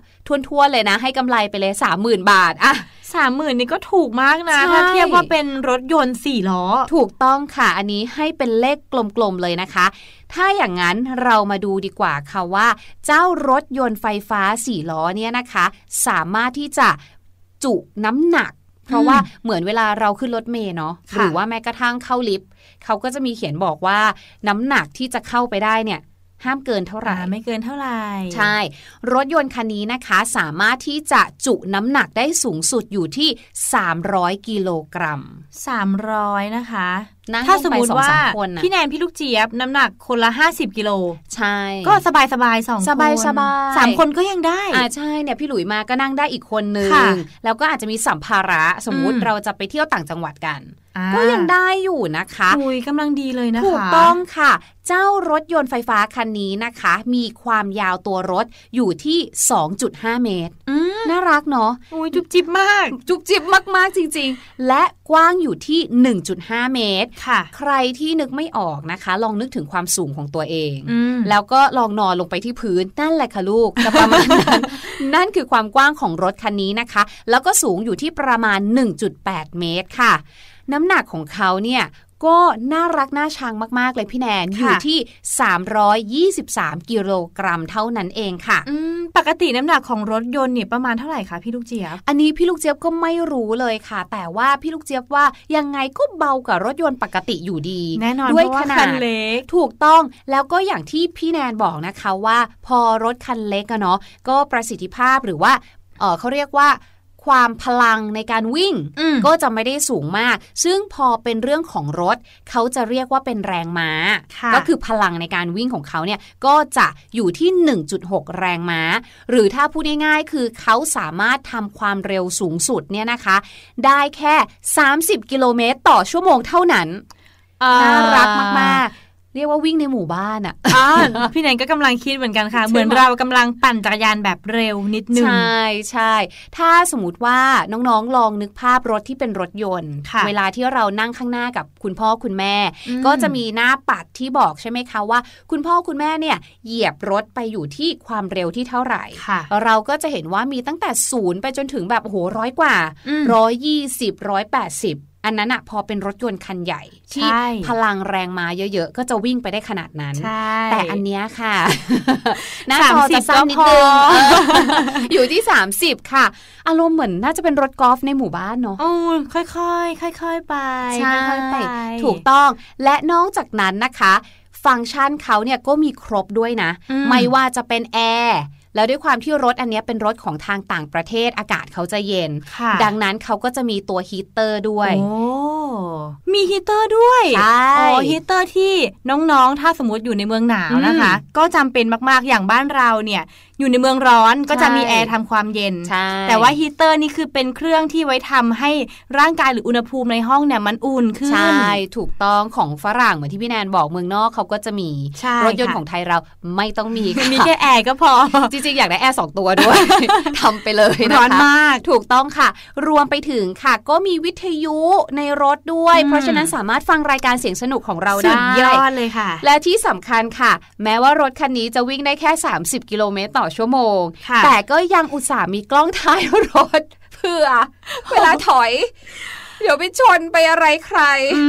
ทวนๆเลยนะ ให้กำไรไปเลย30,000บาทอะสามหมื่นนี่ก็ถูกมากนะใช่ถ้าเทียบว่าเป็นรถยนต์สี่ล้อ ถูกต้องค่ะ อันนี้ให้เป็นเลขกลมๆเลยนะคะ ถ้าอย่างนั้นเรามาดูดีกว่าค่ะว่า เจ้ารถยนต์ไฟฟ้าสี่ล้อเนี่ยนะคะ สามารถที่จะจุน้ำหนัก เพราะว่าเหมือนเวลาเราขึ้นรถเมล์เนาะค่ะหรือว่าแม้กระทั่งเข้าลิฟต์เขาก็จะมีเขียนบอกว่าน้ำหนักที่จะเข้าไปได้เนี่ยห้ามเกินเท่าไหร่อ่าไม่เกินเท่าไหร่ใช่ รถยนต์คันนี้นะคะ สามารถที่จะจุน้ำหนักได้สูงสุดอยู่ที่ 300 กิโลกรัมสามร้อยนะคะ นั่งถ้าสมมติลงไปว่าสองสามคนน่ะพี่แนนพี่ลูกเจี๊ยบน้ำหนักคนละห้าสิบกิโลใช่ ก็สบายสบายๆสองคนสบายสบายสามคนก็ยังได้อ่าใช่เนี่ยพี่หลุยมาก็นั่งได้อีกคนนึงค่ะแล้วก็อาจจะมีสัมภาระสมมุติอืมเราจะไปเที่ยวต่างจังหวัดกันอ่าก็ยังได้อยู่นะคะอุยกำลังดีเลยนะคะ ถูกต้องค่ะ เจ้ารถยนต์ไฟฟ้าคันนี้นะคะ มีความยาวตัวรถอยู่ที่ 2.5 เมตรอืมน่ารักเนาะอุยจุบจิบมาก จุบจิบมาก ๆ จริง ๆ และกว้างอยู่ที่ 1.5 เมตรค่ะใครที่นึกไม่ออกนะคะ ลองนึกถึงความสูงของตัวเองอืมแล้วก็ลองนอนลงไปที่พื้นนั่นแหละค่ะลูกจะประมาณนั้นนั่นคือความกว้างของรถคันนี้นะคะ แล้วก็สูงอยู่ที่ประมาณ 1.8 เมตรค่ะ น้ำหนักของเขาเนี่ย ก็น่ารักน่าชังมากๆเลยพี่แนนอยู่ที่ 323 กิโลกรัมเท่านั้นเองค่ะอืมปกติน้ำหนักของรถยนต์เนี่ยประมาณเท่าไหร่คะพี่ลูกเจี๊ยบอันนี้พี่ลูกเจี๊ยบก็ไม่รู้เลยค่ะ แต่ว่าพี่ลูกเจี๊ยบว่ายังไงก็เบากว่ารถยนต์ปกติอยู่ดีแน่นอนด้วยเพราะขว่านาคัดนเล็กถูกต้องแล้วก็อย่างที่พี่แนนบอกนะคะว่า พอรถคันเล็กอะเนาะก็ประสิทธิภาพหรือว่าเออเขาเรียกว่า ความพลังในการวิ่งอืมก็จะไม่ได้สูงมาก ซึ่งพอเป็นเรื่องของรถ เขาจะเรียกว่าเป็นแรงม้าค่ะก็คือพลังในการวิ่งของเขาเนี่ยก็จะอยู่ที่ 1.6 แรงม้า หรือถ้าพูดง่ายๆ คือเขาสามารถทำความเร็วสูงสุดเนี่ยนะคะ ได้แค่ 30 กิโลเมตรต่อชั่วโมงเท่านั้น น่ารักมาก เรียกว่าวิ่งในหมู่บ้านอะอ่าพี่แนนก็กำลังคิดเหมือนกันค่ะ เหมือนเรากำลังปั่นจักรยานแบบเร็วนิดนึง ใช่ใช่ ถ้าสมมติว่าน้องๆลองนึกภาพรถที่เป็นรถยนต์ค่ะเวลาที่เรานั่งข้างหน้ากับคุณพ่อคุณแม่อืมก็จะมีหน้าปัดที่บอกใช่ไหมคะว่า คุณพ่อคุณแม่เนี่ยเหยียบรถไปอยู่ที่ความเร็วที่เท่าไหร่ค่ะเราก็จะเห็นว่ามีตั้งแต่ศูนย์ไปจนถึงแบบโอ้โหร้อยกว่าอืมร้อยยี่สิบร้อยแปดสิบ อันนั้นอะพอเป็นรถยนต์คันใหญ่ ที่ใช่พลังแรงม้าเยอะๆ ก็จะวิ่งไปได้ขนาดนั้นใช่แต่อันเนี้ยค่ะหน้าจอ30จะสั้นนิดก็พนึองเอออยู่ที่ 30 ค่ะ อารมณ์เหมือนน่าจะเป็นรถกอล์ฟในหมู่บ้านเนาะโอ้ค่อยๆ ค่อยๆ ไปใช่ค่อยๆไปถูกต้องและนอกจากนั้นนะคะ ฟังก์ชันเขาเนี่ยก็มีครบด้วยนะอืมไม่ว่าจะเป็นแอร์ แล้วด้วยความที่รถอันเนี้ยเป็นรถของทางต่างประเทศอากาศเขาจะเย็นค่ะดังนั้นเขาก็จะมีตัวฮีตเตอร์ด้วยโอ้มีฮีตเตอร์ด้วยใช่โอ้ฮีตเตอร์ที่น้องๆ ถ้าสมมติอยู่ในเมืองหนาวนะคะ ก็จำเป็นมากๆอย่างบ้านเราเนี่ย อยู่ในเมืองร้อนก็จะมีแอร์ทำความเย็นใช่แต่ว่าฮีตเตอร์นี่คือเป็นเครื่องที่ไว้ทำให้ร่างกายหรืออุณหภูมิในห้องเนี่ยมันอุ่นขึ้น ใช่ ถูกต้องของฝรั่งเหมือนที่พี่แนนบอกเมืองนอกเขาก็จะมีใช่รถยนต์ค่ะของไทยเราไม่ต้องมีค่ะมีแค่แอร์ก็พอ จริงๆ อยากได้แอร์สองตัวด้วยทำไปเลยนะคะร้อนมาก ถูกต้องค่ะ รวมไปถึงค่ะ ก็มีวิทยุในรถด้วยอืมเพราะฉะนั้นสามารถฟังรายการเสียงสนุกของเราสุได้ดยอดเลยค่ะ และที่สำคัญค่ะ แม้ว่ารถคันนี้จะวิ่งได้แค่ 30 กิโลเมตรต่อชั่วโมงค่ะแต่ก็ยังอุตส่าห์มีกล้องท้ายรถเพื่อเวลาถอย เดี๋ยวไปชนไปอะไรใครอื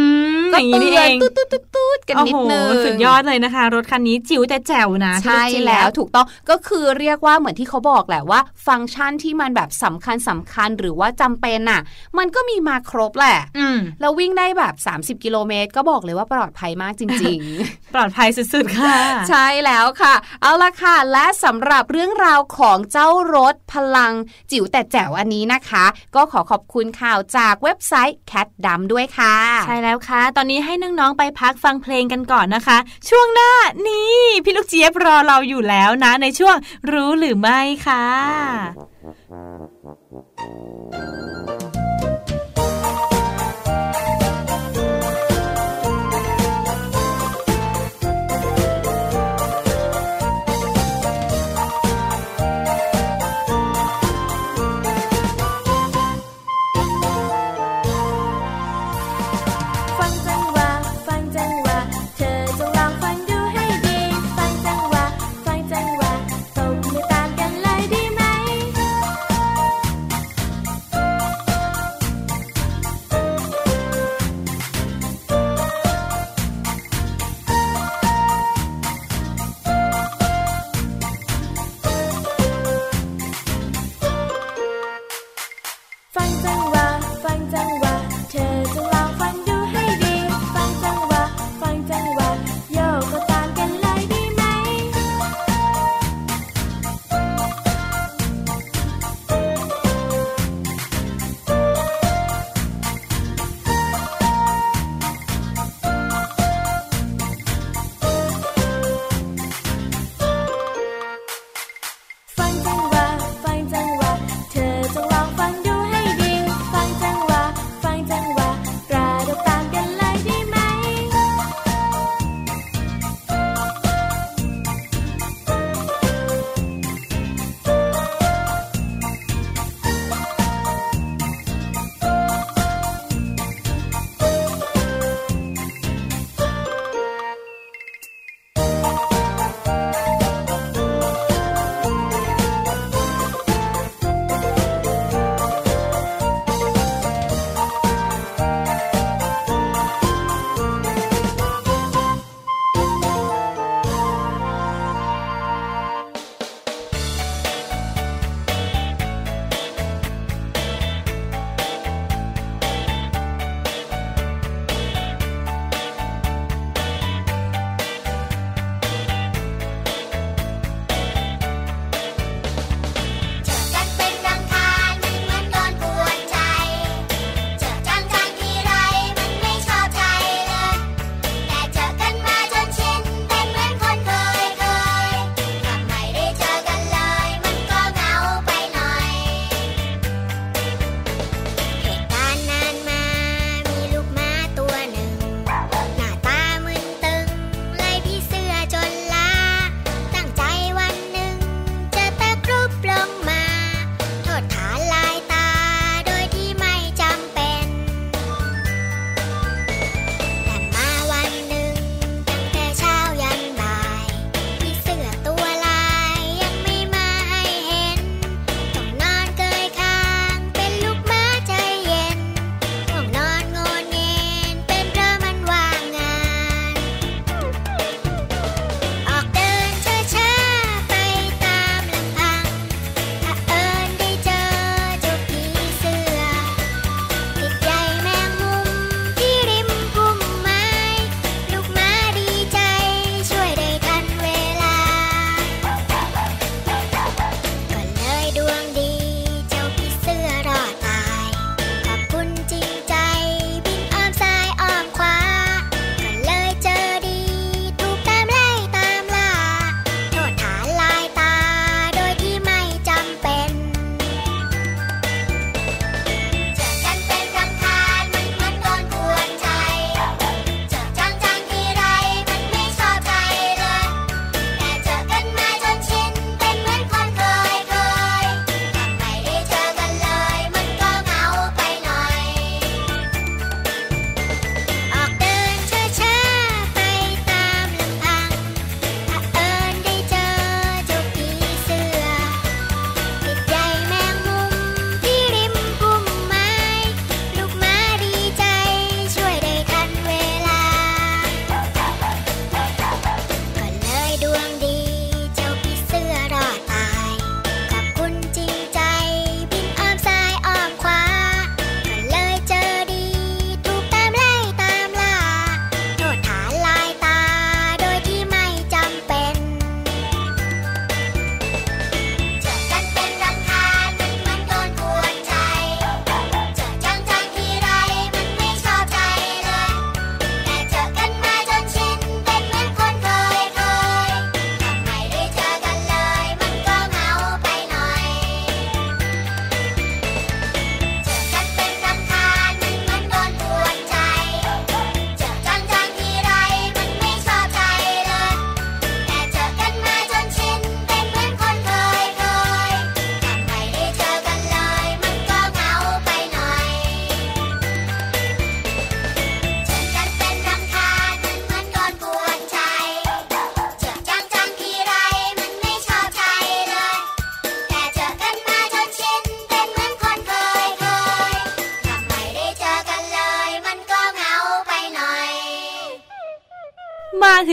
มอก็ย่างนี้เตืนี่อเอนงตูดตูดตูดตูดกันนิดนึงโอ้โหสุดยอดเลยนะคะ รถคันนี้จิ๋วแต่แจ๋วนะใช่พี่กเจี๊ยบแล้วถูกต้องก็คือเรียกว่าเหมือนที่เขาบอกแหละว่า ฟังก์ชันที่มันแบบสำคัญสำคัญหรือว่าจำเป็นน่ะ มันก็มีมาครบแหละอืมแล้ววิ่งได้แบบ 30 กิโลเมตร ก็บอกเลยว่าปลอดภัยมากจริง ๆ ปลอดภัยสุดๆค่ะ ใช่แล้วค่ะ เอาละค่ะ และสำหรับเรื่องราวของเจ้ารถพลังจิ๋วแต่แจ๋วอันนี้นะคะ ก็ขอขอบคุณข่าวจากเว็บไซต์แคทดำด้วยค่ะ ใช่แล้วค่ะ ตอนนี้ให้น้องๆไปพักฟังเพลงกันก่อนนะคะ ช่วงหน้านี่พี่ลูกเจี๊ยบรอเราอยู่แล้วนะ ในช่วงรู้หรือไม่ค่ะ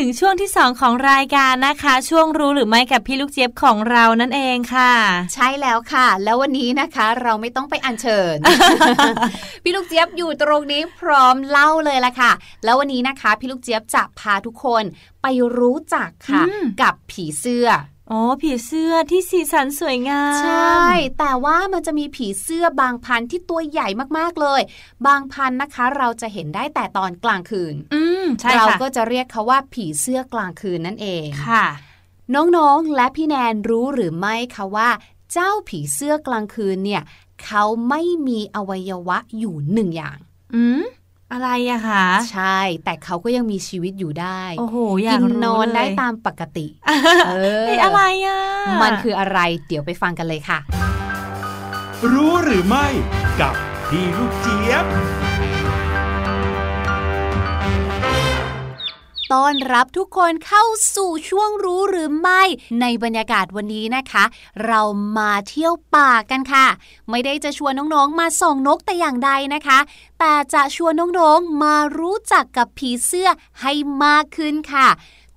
งช่วงที่สองของรายการนะคะ ช่วงรู้หรือไม่กับพี่ลูกเจี๊ยบของเรานั่นเองค่ะ ใช่แล้วค่ะ แล้ววันนี้นะคะเราไม่ต้องไปอัญเชิญ พี่ลูกเจี๊ยบอยู่ตรงนี้พร้อมเล่าเลยละค่ะ แล้ววันนี้นะคะ พี่ลูกเจี๊ยบจะพาทุกคนไปรู้จักค่ะอืมกับผีเสื้อ อ๋อผีเสื้อที่สีสันสวยงาม ใช่ แต่ว่ามันจะมีผีเสื้อบางพันธุ์ที่ตัวใหญ่มากๆเลย บางพันธุ์นะคะ เราจะเห็นได้แต่ตอนกลางคืน อืมใช่เราค่ะก็จะเรียกเขาว่าผีเสื้อกลางคืนนั่นเองค่ะ น้องๆและพี่แนนรู้หรือไม่คะว่า เจ้าผีเสื้อกลางคืนเนี่ย เขาไม่มีอวัยวะอยู่หนึ่งอย่าง อืม อะไรอะคะ ใช่ แต่เขาก็ยังมีชีวิตอยู่ได้ โอ้โหอยากิกนรู้นอนเลยได้ตามปกติ เออเฮ้ยอะไรอะมันคืออะไรเดี๋ยวไปฟังกันเลยค่ะ รู้หรือไม่กับพี่ลูกเจี๊ยบ ต้อนรับทุกคนเข้าสู่ช่วงรู้หรือไม่ ในบรรยากาศวันนี้นะคะ เรามาเที่ยวป่ากันค่ะ ไม่ได้จะชวนน้องๆมาส่องนกแต่อย่างใดนะคะ แต่จะชวนน้องๆมารู้จักกับผีเสื้อให้มากขึ้นค่ะ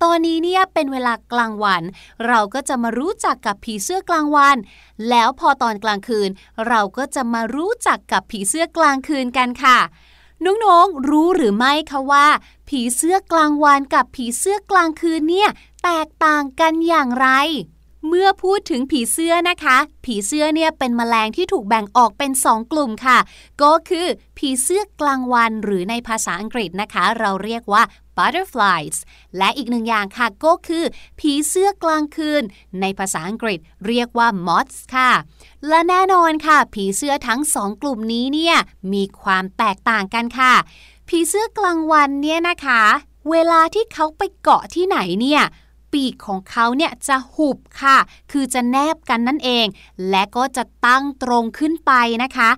ตอนนี้เนี่ยเป็นเวลากลางวัน เราก็จะมารู้จักกับผีเสื้อกลางวัน แล้วพอตอนกลางคืน เราก็จะมารู้จักกับผีเสื้อกลางคืนกันค่ะ น้องๆ รู้หรือไม่คะว่า ผีเสื้อกลางวันกับผีเสื้อกลางคืนเนี่ย แตกต่างกันอย่างไร เมื่อพูดถึงผีเสื้อนะคะ ผีเสื้อเนี่ยเป็นแมลงที่ถูกแบ่งออกเป็น 2 กลุ่มค่ะ ก็คือผีเสื้อกลางวันหรือในภาษาอังกฤษนะคะ เราเรียกว่า butterflies และอีกหนึ่งอย่างค่ะก็คือ ผีเสื้อกลางคืน ในภาษาอังกฤษเรียกว่า moths ค่ะ และแน่นอนค่ะ ผีเสื้อทั้งสองกลุ่มนี้เนี่ยมีความแตกต่างกันค่ะ ผีเสื้อกลางวันเนี่ยนะคะ เวลาที่เขาไปเกาะที่ไหนเนี่ย ปีกของเขาเนี่ยจะหุบค่ะ คือจะแนบกันนั่นเอง และก็จะตั้งตรงขึ้นไปนะคะ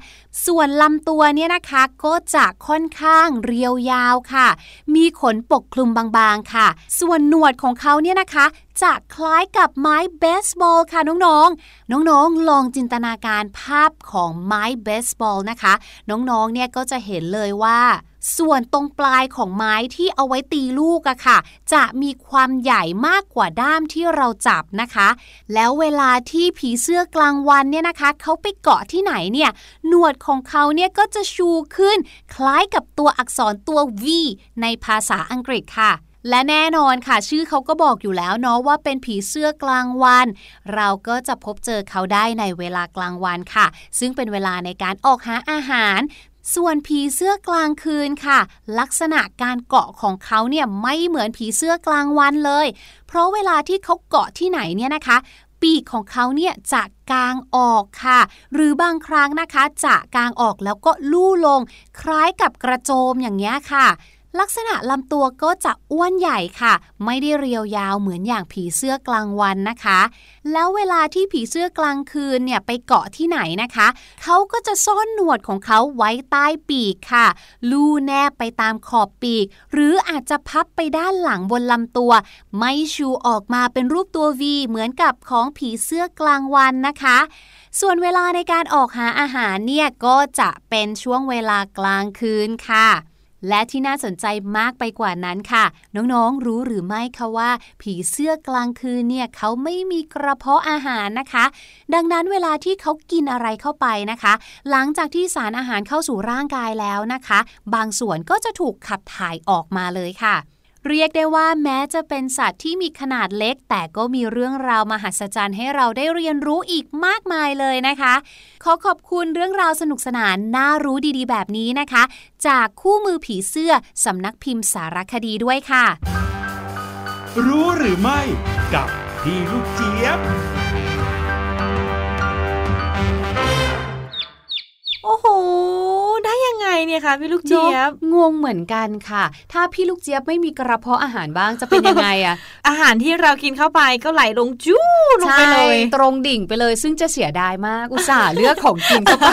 ส่วนลำตัวเนี่ยนะคะก็จะค่อนข้างเรียวยาวค่ะ มีขนปกคลุมบางๆค่ะ ส่วนหนวดของเขาเนี่ยนะคะจะคล้ายกับไม้เบสบอลค่ะน้องๆ น้องๆ ลองจินตนาการภาพของไม้เบสบอลนะคะ น้องๆ เนี่ยก็จะเห็นเลยว่า ส่วนตรงปลายของไม้ที่เอาไว้ตีลูกอะค่ะ จะมีความใหญ่มากกว่าด้ามที่เราจับนะคะ แล้วเวลาที่ผีเสื้อกลางวันเนี่ยนะคะ เขาไปเกาะที่ไหนเนี่ย หนวดของเขาเนี่ยก็จะชูขึ้น คล้ายกับตัวอักษรตัว V ในภาษาอังกฤษค่ะและแน่นอนค่ะ ชื่อเขาก็บอกอยู่แล้วเนาะว่าเป็นผีเสื้อกลางวัน เราก็จะพบเจอเขาได้ในเวลากลางวันค่ะ ซึ่งเป็นเวลาในการออกหาอาหาร ส่วนผีเสื้อกลางคืนค่ะ ลักษณะการเกาะของเขาเนี่ยไม่เหมือนผีเสื้อกลางวันเลย เพราะเวลาที่เขาเกาะที่ไหนเนี่ยนะคะ ปีกของเขาเนี่ยจะกางออกค่ะ หรือบางครั้งนะคะจะกางออกแล้วก็ลู่ลง คล้ายกับกระโจมอย่างเงี้ยค่ะ ลักษณะลำตัวก็จะอ้วนใหญ่ค่ะ ไม่ได้เรียวยาวเหมือนอย่างผีเสื้อกลางวันนะคะ แล้วเวลาที่ผีเสื้อกลางคืนเนี่ยไปเกาะที่ไหนนะคะ เขาก็จะซ่อนหนวดของเขาไว้ใต้ปีกค่ะ ลู่แนบไปตามขอบปีก หรืออาจจะพับไปด้านหลังบนลำตัว ไม่ชูออกมาเป็นรูปตัว V เหมือนกับของผีเสื้อกลางวันนะคะ ส่วนเวลาในการออกหาอาหารเนี่ยก็จะเป็นช่วงเวลากลางคืนค่ะ และที่น่าสนใจมากไปกว่านั้นค่ะ น้องๆรู้หรือไม่คะว่า ผีเสื้อกลางคืนเนี่ยเขาไม่มีกระเพาะอาหารนะคะ ดังนั้นเวลาที่เขากินอะไรเข้าไปนะคะ หลังจากที่สารอาหารเข้าสู่ร่างกายแล้วนะคะ บางส่วนก็จะถูกขับถ่ายออกมาเลยค่ะ เรียกได้ว่าแม้จะเป็นสัตว์ที่มีขนาดเล็ก แต่ก็มีเรื่องราวมหัศจรรย์ให้เราได้เรียนรู้อีกมากมายเลยนะคะ ขอขอบคุณเรื่องราวสนุกสนานน่ารู้ดีๆ แบบนี้นะคะ จากคู่มือผีเสื้อสำนักพิมพ์สารคดีด้วยค่ะ รู้หรือไม่กับพี่ลูกเจี๊ยบโอ้โหได้ ยังไงเนี่ยคะพี่ลูกเจี๊ยบงงเหมือนกันค่ะ ถ้าพี่ลูกเจี๊ยบไม่มีกระเพาะอาหารบ้างจะเป็นยังไงอะอาหารที่เรากินเข้าไปก็ไหลลงจู้ลงไปเลยใช่ตรงดิ่งไปเลย ซึ่งจะเสียดายมากอุตส่าห์เลือกของกินเข้าไป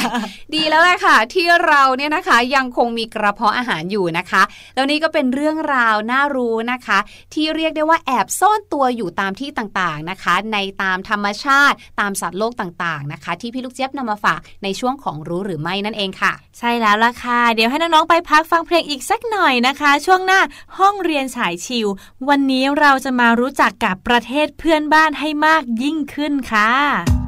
ดีแล้วแหละค่ะ ที่เราเนี่ยนะคะยังคงมีกระเพาะอาหารอยู่นะคะแล้วนี่ก็เป็นเรื่องราวน่ารู้นะคะ ที่เรียกได้ว่าแอบซ่อนตัวอยู่ตามที่ต่างๆนะคะ ในตามธรรมชาติ ตามสัตว์โลกต่างๆนะคะ ที่พี่ลูกเจี๊ยบนำมาฝากในช่วงของรู้หรือไม่นั่นเองค่ะ ใช่แล้วละค่ะ เดี๋ยวให้น้องๆไปพักฟังเพลงอีกสักหน่อยนะคะ ช่วงหน้าห้องเรียนสายชิว วันนี้เราจะมารู้จักกับประเทศเพื่อนบ้านให้มากยิ่งขึ้นค่ะ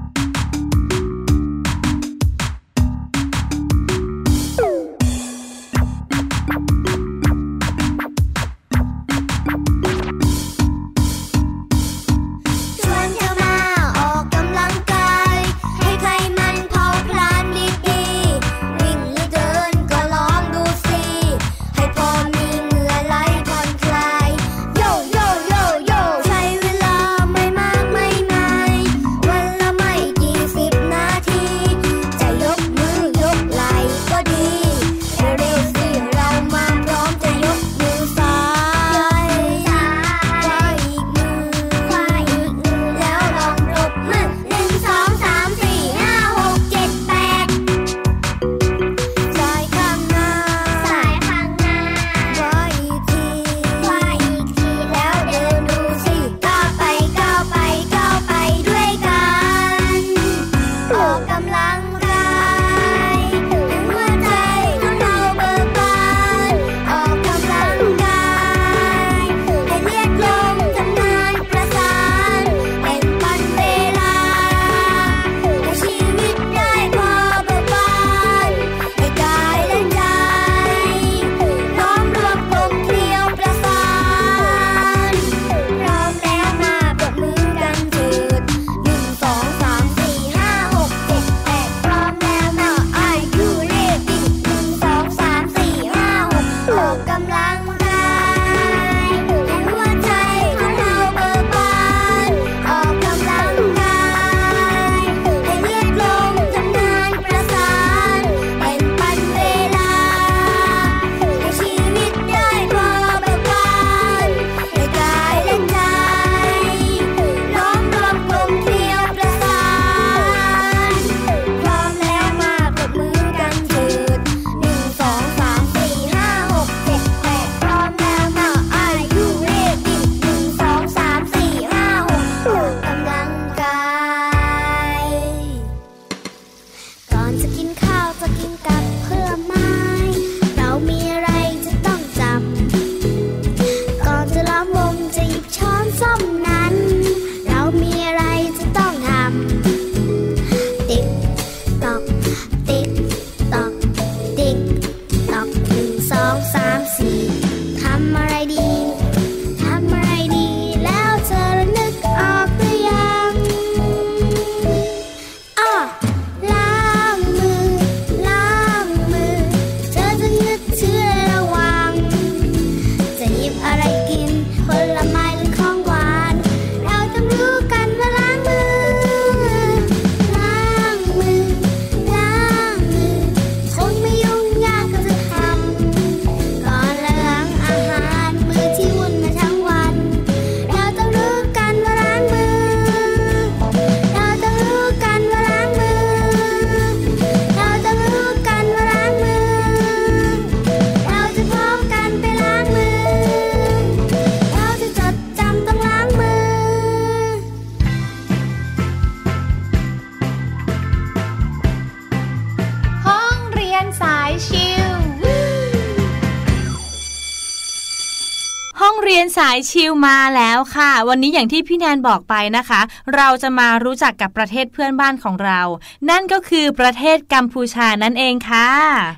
ายชิลมาแล้วค่ะ วันนี้อย่างที่พี่แนนบอกไปนะคะ เราจะมารู้จักกับประเทศเพื่อนบ้านของเรา นั่นก็คือประเทศกัมพูชานั่นเองค่ะ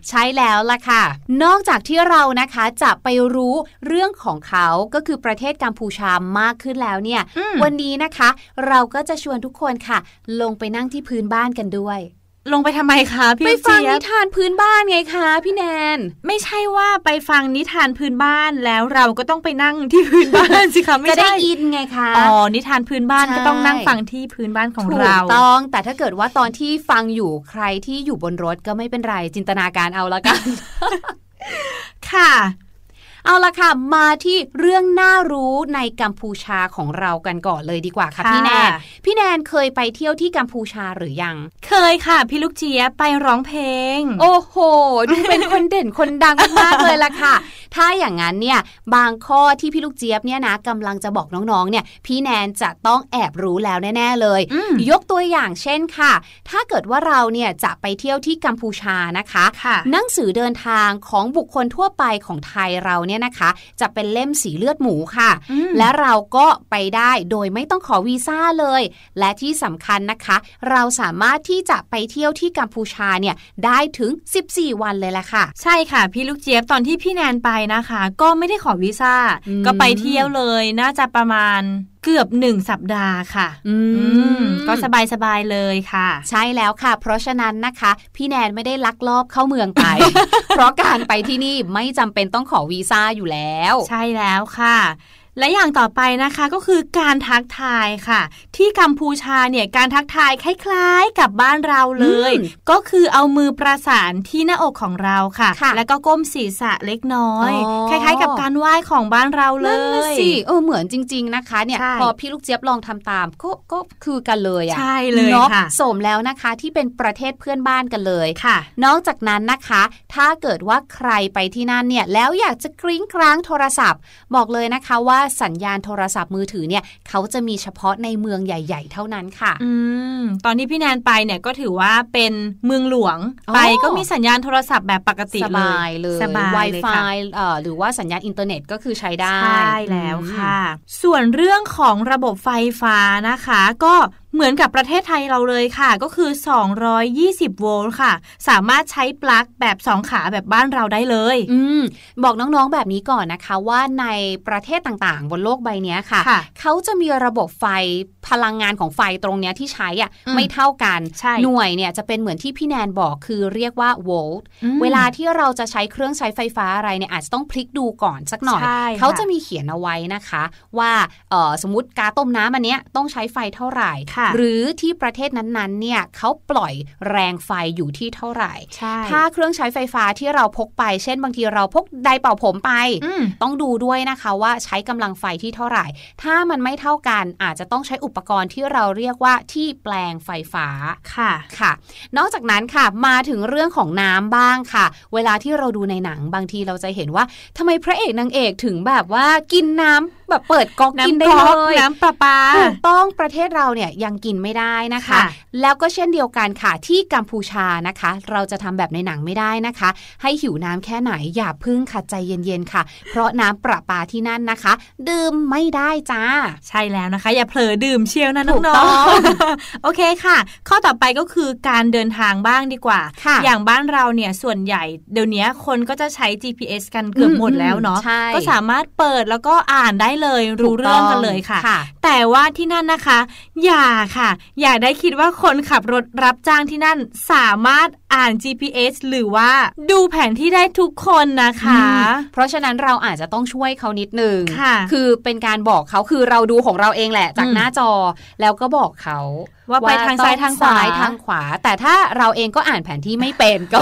ใช้แล้วล่ะค่ะ นอกจากที่เรานะคะจะไปรู้เรื่องของเขาก็คือประเทศกัมพูชามากขึ้นแล้วเนี่ย วันนี้นะคะ เราก็จะชวนทุกคนค่ะ ลงไปนั่งที่พื้นบ้านกันด้วย ลงไปทำไมคะพี่เจี๊ยบไปฟังนิทานพื้นบ้านไงคะพี่แนน ไม่ใช่ว่าไปฟังนิทานพื้นบ้านแล้วเราก็ต้องไปนั่งที่พื้นบ้านสิคะไม่ใช่จะได้ยินไงคะอ๋อนิทานพื้นบ้านก็ต้องนั่งฟังที่พื้นบ้านของเราถูกต้อง แต่ถ้าเกิดว่าตอนที่ฟังอยู่ใครที่อยู่บนรถก็ไม่เป็นไรจินตนาการเอาละกันค่ะ เอาละค่ะ มาที่เรื่องน่ารู้ในกัมพูชาของเรากันก่อนเลยดีกว่าค่ะพี่แนนพี่แนนเคยไปเที่ยวที่กัมพูชาหรือยัง เคยค่ะ พี่ลูกเจียไปร้องเพลง โอ้โหดูเป็นคนเด่นคนดังมากเลยล่ะค่ะ ถ้าอย่างนั้นเนี่ยบางข้อที่พี่ลูกเจี๊ยบเนี่ยนะกำลังจะบอกน้องๆเนี่ยพี่แนนจะต้องแอบรู้แล้วแน่ๆเลย ยกตัวอย่างเช่นค่ะ ถ้าเกิดว่าเราเนี่ยจะไปเที่ยวที่กัมพูชานะคะคะหนังสือเดินทางของบุคคลทั่วไปของไทยเราเนี่ยนะคะ จะเป็นเล่มสีเลือดหมูค่ะอืมและเราก็ไปได้โดยไม่ต้องขอวีซ่าเลย และที่สำคัญนะคะ เราสามารถที่จะไปเที่ยวที่กัมพูชาเนี่ยได้ถึง 14 วันเลยแหละค่ะ ใช่ค่ะ พี่ลูกเจี๊ยบตอนที่พี่แนนไปนะคะ ก็ไม่ได้ขอวีซ่าอืมก็ไปเที่ยวเลยน่าจะประมาณ เกือบหนึ่งสัปดาห์ค่ะ อือืมก็สบายสบายๆเลยค่ะ ใช่แล้วค่ะ เพราะฉะนั้นนะคะ พี่แนนไม่ได้ลักลอบเข้าเมืองไป เพราะการไปที่นี่ไม่จำเป็นต้องขอวีซ่าอยู่แล้ว ใช่แล้วค่ะ และอย่างต่อไปนะคะก็คือการทักทายค่ะ ที่กัมพูชาเนี่ยการทักทายคล้ายๆกับบ้านเราเลยอืมก็คือเอามือประสานที่หน้าอกของเราค่ะค่ะแล้วก็ก้มศีรษะเล็กน้อยอ๋อคล้ายๆ กับการไหว้ของบ้านเราเลนั่นน่ะยสิเออเหมือนจริง ๆนะคะเนี่ยใช่พอพี่ลูกเจี๊ยบลองทำตามก็ก็คือกันเลยอะใช่เลยเนาะค่ะสมแล้วนะคะที่เป็นประเทศเพื่อนบ้านกันเลยค่ะ นอกจากนั้นนะคะ ถ้าเกิดว่าใครไปที่นั่นเนี่ยแล้วอยากจะกริ้งกร้างโทรศัพท์ บอกเลยนะคะว่าสัญญาณโทรศัพท์มือถือเนี่ยเขาจะมีเฉพาะในเมืองใหญ่ ๆ เท่านั้นค่ะ อืมตอนที่พี่แนนไปเนี่ยก็ถือว่าเป็นเมืองหลวงอ๋อไปก็มีสัญญาณโทรศัพท์แบบปกติเลยบายเลยสบายเลยค่ะ Wi-Fi เอ่อหรือว่าสัญญาณอินเทอร์เน็ตก็คือใช้ได้ใช่แล้วค่ะ ส่วนเรื่องของระบบไฟฟ้านะคะ ก็ เหมือนกับประเทศไทยเราเลยค่ะ ก็คือ 220 โวลต์ค่ะ สามารถใช้ปลั๊กแบบสองขาแบบบ้านเราได้เลย อืมบอกน้องๆแบบนี้ก่อนนะคะว่าในประเทศต่างๆ บนโลกใบเนี้ยค่ะค่ะเขาจะมีระบบไฟพลังงานของไฟตรงเนี้ยที่ใช้อะอืมไม่เท่ากันใช่หน่วยเนี่ยจะเป็นเหมือนที่พี่แนนบอกคือเรียกว่าโวลต์อืมเวลาที่เราจะใช้เครื่องใช้ไฟฟ้าอะไรเนี่ยอาจจะต้องพลิกดูก่อนสักหน่อยใช่ค่ะเขาจะมีเขียนเอาไว้นะคะ ว่าเอ่อสมมติกาต้มน้ำอันเนี้ยต้องใช้ไฟเท่าไหร่ค่ะหรือที่ประเทศนั้นๆเนี่ยเขาปล่อยแรงไฟอยู่ที่เท่าไหร่ใช่ถ้าเครื่องใช้ไฟฟ้าที่เราพกไป เช่นบางทีเราพกไดร์เป่าผมไปอืมต้องดูด้วยนะคะว่าใช้กำลังไฟที่เท่าไหร่ ถ้ามันไม่เท่ากันอาจจะต้องใช้อุปกรณ์ที่เราเรียกว่าที่แปลงไฟฟ้าค่ะค่ะ นอกจากนั้นค่ะมาถึงเรื่องของน้ำบ้างค่ะ เวลาที่เราดูในหนังบางทีเราจะเห็นว่าทำไมพระเอกนางเอกถึงแบบว่ากินน้ำแบบเปิดก๊อกกินได้น้ำก๊เลอกยน้ำประปาถูกต้องประเทศเราเนี่ยยังกินไม่ได้นะคะค่ะแล้วก็เช่นเดียวกันค่ะที่กัมพูชานะคะ เราจะทำแบบในหนังไม่ได้นะคะ ให้หิวน้ำแค่ไหนอย่าพึ่งค่ะใจเย็นๆค่ะ เพราะน้ำประปาที่นั่นนะคะ ดื่มไม่ได้จ้า ใช่แล้วนะคะ อย่าเผลอดื่มเชียวนะถูน้กต้อองงๆโอเคค่ะ ข้อต่อไปก็คือการเดินทางบ้างดีกว่าค่ะอย่างบ้านเราเนี่ยส่วนใหญ่เดี๋ยวนี้คนก็จะใช้ GPS กันเกือบหมดแล้วเนาะใช่ก็สามารถเปิดแล้วก็อ่านได้เลยรู้เรื่องกันเลยค่ะค่ะแต่ว่าที่นั่นนะคะ อย่าค่ะ อย่าได้คิดว่าคนขับรถรับจ้างที่นั่นสามารถอ่าน GPS หรือว่าดูแผนที่ได้ทุกคนนะคะ เพราะฉะนั้นเราอาจจะต้องช่วยเขานิดนึงค่ะ คือเป็นการบอกเขาคือเราดูของเราเองแหละ จากอืมหน้าจอแล้วก็บอกเขาว่าไปทางซ้ายต้องทางขวาซ้ยทางขวา แต่ถ้าเราเองก็อ่านแผนที่ไม่เป็นก็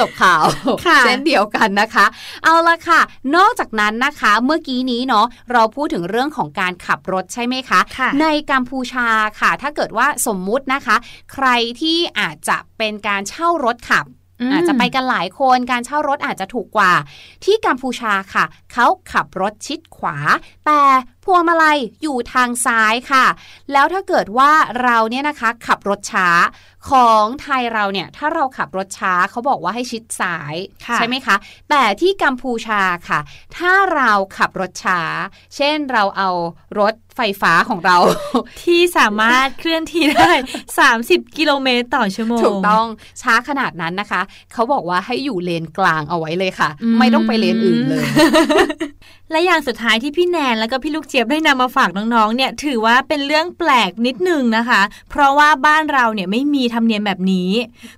จบข่าวค่ะเช่นเดียวกันนะคะ เอาละค่ะ นอกจากนั้นนะคะเมื่อกี้นี้เนาะเราพูดถึงเรื่องของการขับรถใช่ไหมคะค่ะในกัมพูชาค่ะ ถ้าเกิดว่าสมมุตินะคะ ใครที่อาจจะเป็นการเช่ารถขับอืมอาจจะไปกันหลายคนการเช่ารถอาจจะถูกกว่า ที่กัมพูชาค่ะ เขาขับรถชิดขวา แต่พวงมาลัยอยู่ทางซ้ายค่ะ แล้วถ้าเกิดว่าเราเนี่ยนะคะขับรถช้า ของไทยเราเนี่ยถ้าเราขับรถช้าเขาบอกว่าให้ชิดซ้ายค่ะใช่ไหมคะ แต่ที่กัมพูชาค่ะ ถ้าเราขับรถช้า เช่นเราเอารถไฟฟ้าของเรา ที่สามารถเคลื่อนที่ได้ 30 กิโลเมตรต่อชั่วโมงถูกต้องช้าขนาดนั้นนะคะ เขาบอกว่าให้อยู่เลนกลางเอาไว้เลยค่ะอืมไม่ต้องไปเลนอื่นเลย และอย่างสุดท้ายที่พี่แนนแล้วก็พี่ลูกเจี๊ยบได้นำมาฝากน้องๆ เนี่ยถือว่าเป็นเรื่องแปลกนิดนึงนะคะ เพราะว่าบ้านเราเนี่ยไม่มีธรรมเนียมแบบนี้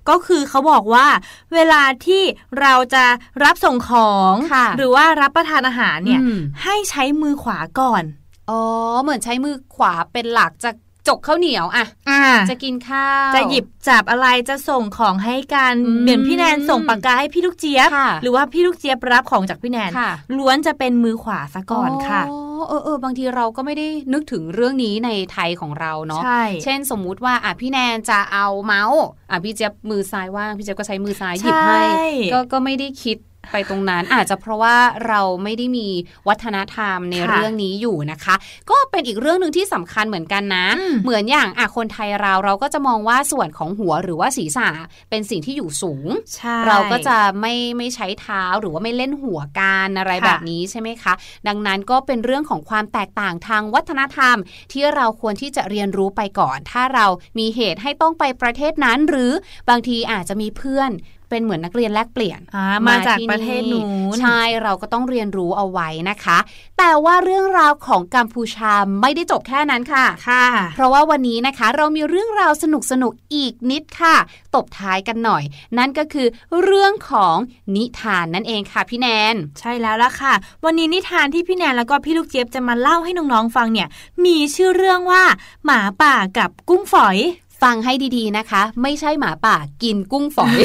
ก็คือเขาบอกว่า เวลาที่เราจะรับส่งของค่ะหรือว่ารับประทานอาหารเนี่ยอืมให้ใช้มือขวาก่อนอ๋อ เหมือนใช้มือขวาเป็นหลักจะ จกข้าวเหนียวอะอ่าจะกินข้าว จะหยิบจับอะไรจะส่งของให้กันอืมเหมือนพี่แนนส่งปากกาให้พี่ลูกเจี๊ยบค่ะหรือว่าพี่ลูกเจี๊ยบรับของจากพี่แนนค่ะล้วนจะเป็นมือขวาซะก่อนค่ะอ๋อเออเออบางทีเราก็ไม่ได้นึกถึงเรื่องนี้ในไทยของเราเนาะใช่เช่นสมมุติว่าอะพี่แนนจะเอาเมาส์อะพี่เจี๊ยบมือซ้ายว่างพี่เจี๊ยบก็ใช้มือซ้ายหยิบให้ใช่ก็ก็ไม่ได้คิด ไปตรงนั้นอาจจะเพราะว่าเราไม่ได้มีวัฒนธรรมในค่ะเรื่องนี้อยู่นะคะ ก็เป็นอีกเรื่องหนึ่งที่สำคัญเหมือนกันนะอืมเหมือนอย่างอะคนไทยเราเราก็จะมองว่าส่วนของหัวหรือว่าศีรษะเป็นสิ่งที่อยู่สูงใช่เราก็จะไม่ไม่ใช้เท้าหรือว่าไม่เล่นหัวการอะไรค่ะแบบนี้ใช่ไหมคะ ดังนั้นก็เป็นเรื่องของความแตกต่างทางวัฒนธรรม ที่เราควรที่จะเรียนรู้ไปก่อน ถ้าเรามีเหตุให้ต้องไปประเทศนั้น หรือบางทีอาจจะมีเพื่อน เป็นเหมือนนักเรียนแลกเปลี่ยนอ่ามาจากที่ประเทศนู้นใช่เราก็ต้องเรียนรู้เอาไว้นะคะ แต่ว่าเรื่องราวของกัมพูชาไม่ได้จบแค่นั้นค่ะค่ะ เพราะว่าวันนี้นะคะเรามีเรื่องราวสนุกสนุกๆอีกนิดค่ะ ตบท้ายกันหน่อย นั่นก็คือเรื่องของนิทานนั่นเองค่ะพี่แนน ใช่แล้วล่ะค่ะ วันนี้นิทานที่พี่แนนแล้วก็พี่ลูกเจี๊ยบจะมาเล่าให้น้องๆฟังเนี่ยมีชื่อเรื่องว่า หมาป่ากับกุ้งฝอย ฟังให้ดีๆนะคะ ไม่ใช่หมาป่ากินกุ้งฝอย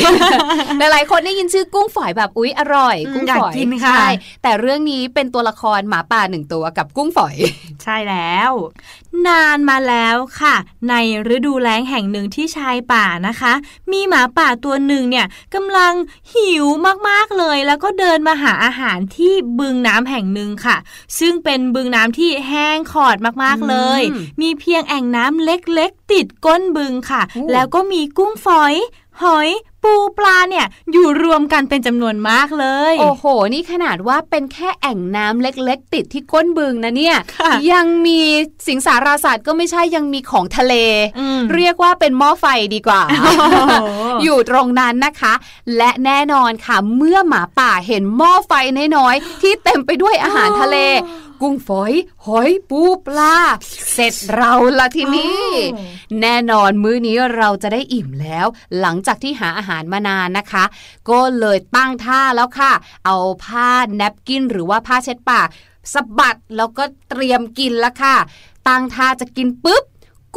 หลายๆคนได้ยินชื่อกุ้งฝอยแบบอุ๊ยอร่อยอืมกุ้งอยากฝอยกินค่ะใช่แต่เรื่องนี้เป็นตัวละครหมาป่าหนึ่งตัวกับกุ้งฝอย ใช่แล้ว นานมาแล้วค่ะ ในฤดูแล้งแห่งหนึ่งที่ชายป่านะคะ มีหมาป่าตัวหนึ่งเนี่ยกำลังหิวมากๆเลย แล้วก็เดินมาหาอาหารที่บึงน้ำแห่งหนึ่งค่ะ ซึ่งเป็นบึงน้ำที่แห้งขอดมากๆเลยอืมมีเพียงแอ่งน้ำเล็กๆ ติดก้นบึงค่ะโอ้แล้วก็มีกุ้งฝอย หอย ปูปลาเนี่ยอยู่รวมกันเป็นจำนวนมากเลย โอ้โห นี่ขนาดว่าเป็นแค่แอ่งน้ำเล็ก ๆ ติดที่ก้นบึงนะเนี่ยค่ะยังมีสิงสาราสัตว์ก็ไม่ใช่ยังมีของทะเลอืมเรียกว่าเป็นหม้อไฟดีกว่าโอ้โหอยู่ตรงนั้นนะคะ และแน่นอนค่ะ เมื่อหมาป่าเห็นหม้อไฟน้อยๆที่เต็มไปด้วยอาหารทะเล กุ้งฝอย หอยปูปลา เสร็จเราละทีนี้แน่นอนมื้อนี้เราจะได้อิ่มแล้ว หลังจากที่หาอาหารมานานนะคะ ก็เลยตั้งท่าแล้วค่ะ เอาผ้าแนปกินหรือว่าผ้าเช็ดปากสะบัดแล้วก็เตรียมกินแล้วค่ะ ตั้งท่าจะกินปุ๊บ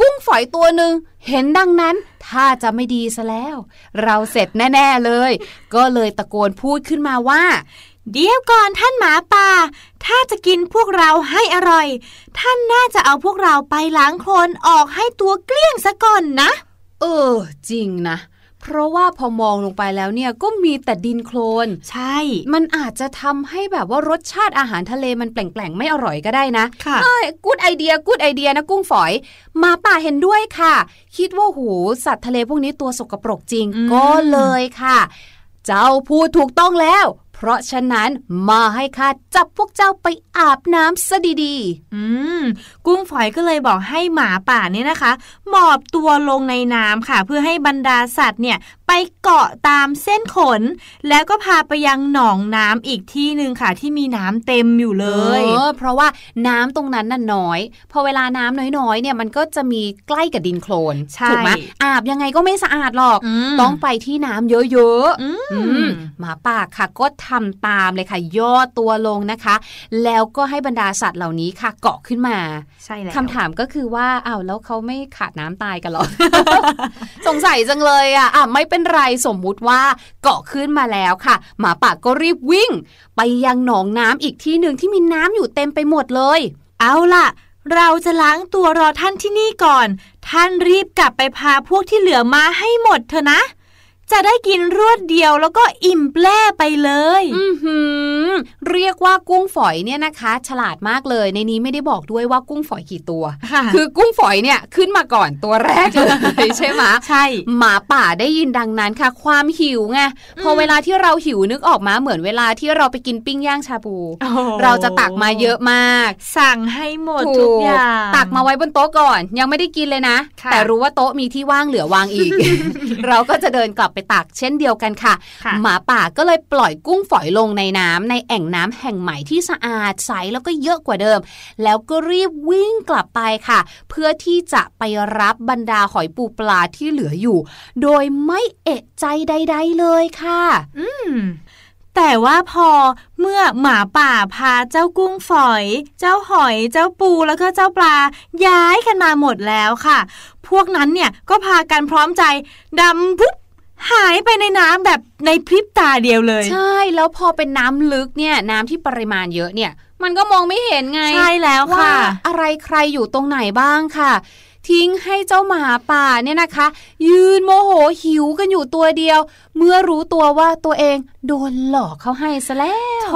กุ้งฝอยตัวหนึ่งเห็นดังนั้นท่าจะไม่ดีซะแล้ว เราเสร็จแน่ ๆเลย ก็เลยตะโกนพูดขึ้นมาว่า เดี๋ยวก่อนท่านหมาป่า ถ้าจะกินพวกเราให้อร่อย ท่านน่าจะเอาพวกเราไปล้างโคลนออกให้ตัวเกลี้ยงซะก่อนนะ เออ จริงนะ เพราะว่าพอมองลงไปแล้วเนี่ยก็มีแต่ดินโคลน ใช่ มันอาจจะทำให้แบบว่ารสชาติอาหารทะเลมันแปลงๆไม่อร่อยก็ได้นะค่ะเอ้ยกูดไอเดียกูดไอเดียนะกุ้งฝอย มาป่าเห็นด้วยค่ะ คิดว่าหูสัตว์ทะเลพวกนี้ตัวสกปรกจริงอืมก็เลยค่ะ เจ้าพูดถูกต้องแล้ว เพราะฉะนั้นมาให้ข้าจับพวกเจ้าไปอาบน้ำซะดีๆ อืม กุ้งฝอยก็เลยบอกให้หมาป่าเนี่ยนะคะ หมอบตัวลงในน้ำค่ะ เพื่อให้บรรดาสัตว์เนี่ย ไปเกาะตามเส้นขน แล้วก็พาไปยังหนองน้ำอีกที่หนึ่งค่ะ ที่มีน้ำเต็มอยู่ๆเลยออเพราะว่าน้ำตรงนั้นน่ะน้อย พอเวลาน้ำน้อยๆ เนี่ยมันก็จะมีใกล้กับดินโคลนใช่ถูกไหมอาบยังไงก็ไม่สะอาดหรอกอืมต้องไปที่น้ำเยอะๆอืมอืมหมาป่าค่ะก็ทำตามเลยค่ะ ย่อตัวลงนะคะ แล้วก็ให้บรรดาสัตว์เหล่านี้ค่ะ เกาะขึ้นมาใช่แล้วคำถามก็คือว่าอ้าวแล้วเขาไม่ขาดน้ำตายกันเหรอสงสัยจังเลยอะอะไม่เป็น็นไรสมมุติว่าเกาะขึ้นมาแล้วค่ะ หมาป่าก็รีบวิ่ง ไปยังหนองน้ำอีกที่หนึ่งที่มีน้ำอยู่เต็มไปหมดเลย เอาล่ะ เราจะล้างตัวรอท่านที่นี่ก่อน ท่านรีบกลับไปพาพวกที่เหลือมาให้หมดเถอะนะ จะได้กินรวดเดียวแล้วก็อิ่มแปร่ไปเลย อือหือเรียกว่ากุ้งฝอยเนี่ยนะคะ ฉลาดมากเลยในนี้ไม่ได้บอกด้วยว่ากุ้งฝอยกี่ตัวค่ะคือกุ้งฝอยเนี่ยขึ้นมาก่อนตัวแรกเลยใช่ไหมใช่ หมาป่าได้ยินดังนั้นค่ะ ความหิวไงพอเวลาที่เราหิวนึกออกมาเหมือนเวลาที่เราไปกินปิ้งย่างชาบูโอ้โหเราจะตักมาเยอะมาก สั่งให้หมดทุกอย่างตักมาไว้บนโต๊ะก่อน ยังไม่ได้กินเลยนะค่ะแต่รู้ว่าโต๊ะมีที่ว่างเหลือวางอีก เราก็จะเดินกลับไปตักเช่นเดียวกันค่ะค่ะ หมาป่าก็เลยปล่อยกุ้งฝอยลงในน้ำในแอ่งน้ำแห่งใหม่ที่สะอาดใสแล้วก็เยอะกว่าเดิม แล้วก็รีบวิ่งกลับไปค่ะ เพื่อที่จะไปรับบรรดาหอยปูปลาที่เหลืออยู่ โดยไม่เอะใจใด ๆ เลยค่ะ อืมแต่ว่าพอเมื่อหมาป่าพาเจ้ากุ้งฝอย เจ้าหอย เจ้าปูแล้วก็เจ้าปลา ย้ายกันมาหมดแล้วค่ะ พวกนั้นเนี่ยก็พากันพร้อมใจดำปุ๊บ หายไปในน้ำแบบในพริบตาเดียวเลย ใช่แล้วพอเป็นน้ำลึกเนี่ยน้ำที่ปริมาณเยอะเนี่ย มันก็มองไม่เห็นไง ใช่แล้วว่าค่ะ อะไรใครอยู่ตรงไหนบ้างค่ะ ทิ้งให้เจ้าหมาป่าเนี่ยนะคะ ยืนโมโหหิวกันอยู่ตัวเดียว เมื่อรู้ตัวว่าตัวเองโดนหลอกเขาให้ซะแล้วโถ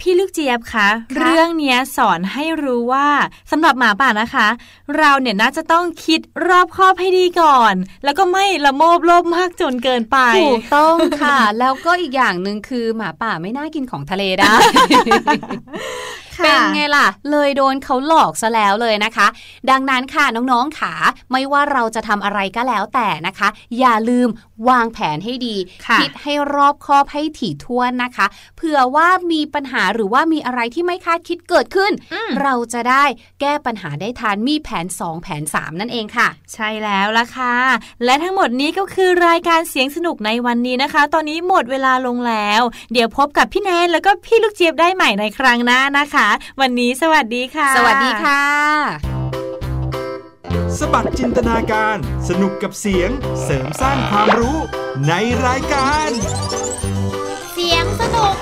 พี่ลูกเจี๊ยบคะเรื่องเนี้ยสอนให้รู้ว่าสำหรับหมาป่านะคะ เราเนี่ยน่าจะต้องคิดรอบคอบให้ดีก่อน แล้วก็ไม่ละโมบโลภมากจนเกินไปถูกต้องค่ะ แล้วก็อีกอย่างหนึ่งคือหมาป่าไม่น่ากินของทะเลได้ เป็นไงล่ะ เลยโดนเขาหลอกซะแล้วเลยนะคะ ดังนั้นค่ะน้องๆขาไม่ว่าเราจะทำอะไรก็แล้วแต่นะคะ อย่าลืมวางแผนให้ดีค่ะคิดให้รอบคอบให้ถี่ถ้วนนะคะเผื่อว่ามีปัญหาหรือว่ามีอะไรที่ไม่คาดคิดเกิดขึ้น เราจะได้แก้ปัญหาได้ทันมีแผน 2 แผน 3 นั่นเองค่ะ ใช่แล้วล่ะค่ะ และทั้งหมดนี้ก็คือรายการเสียงสนุกในวันนี้นะคะ ตอนนี้หมดเวลาลงแล้ว เดี๋ยวพบกับพี่แนนแล้วก็พี่ลูกเจี๊ยบได้ใหม่ในครั้งหน้านะคะวันนี้สวัสดีค่ะ สวัสดีค่ะ สบัดจินตนาการ สนุกกับเสียง เสริมสร้างความรู้ในรายการ เสียงสนุก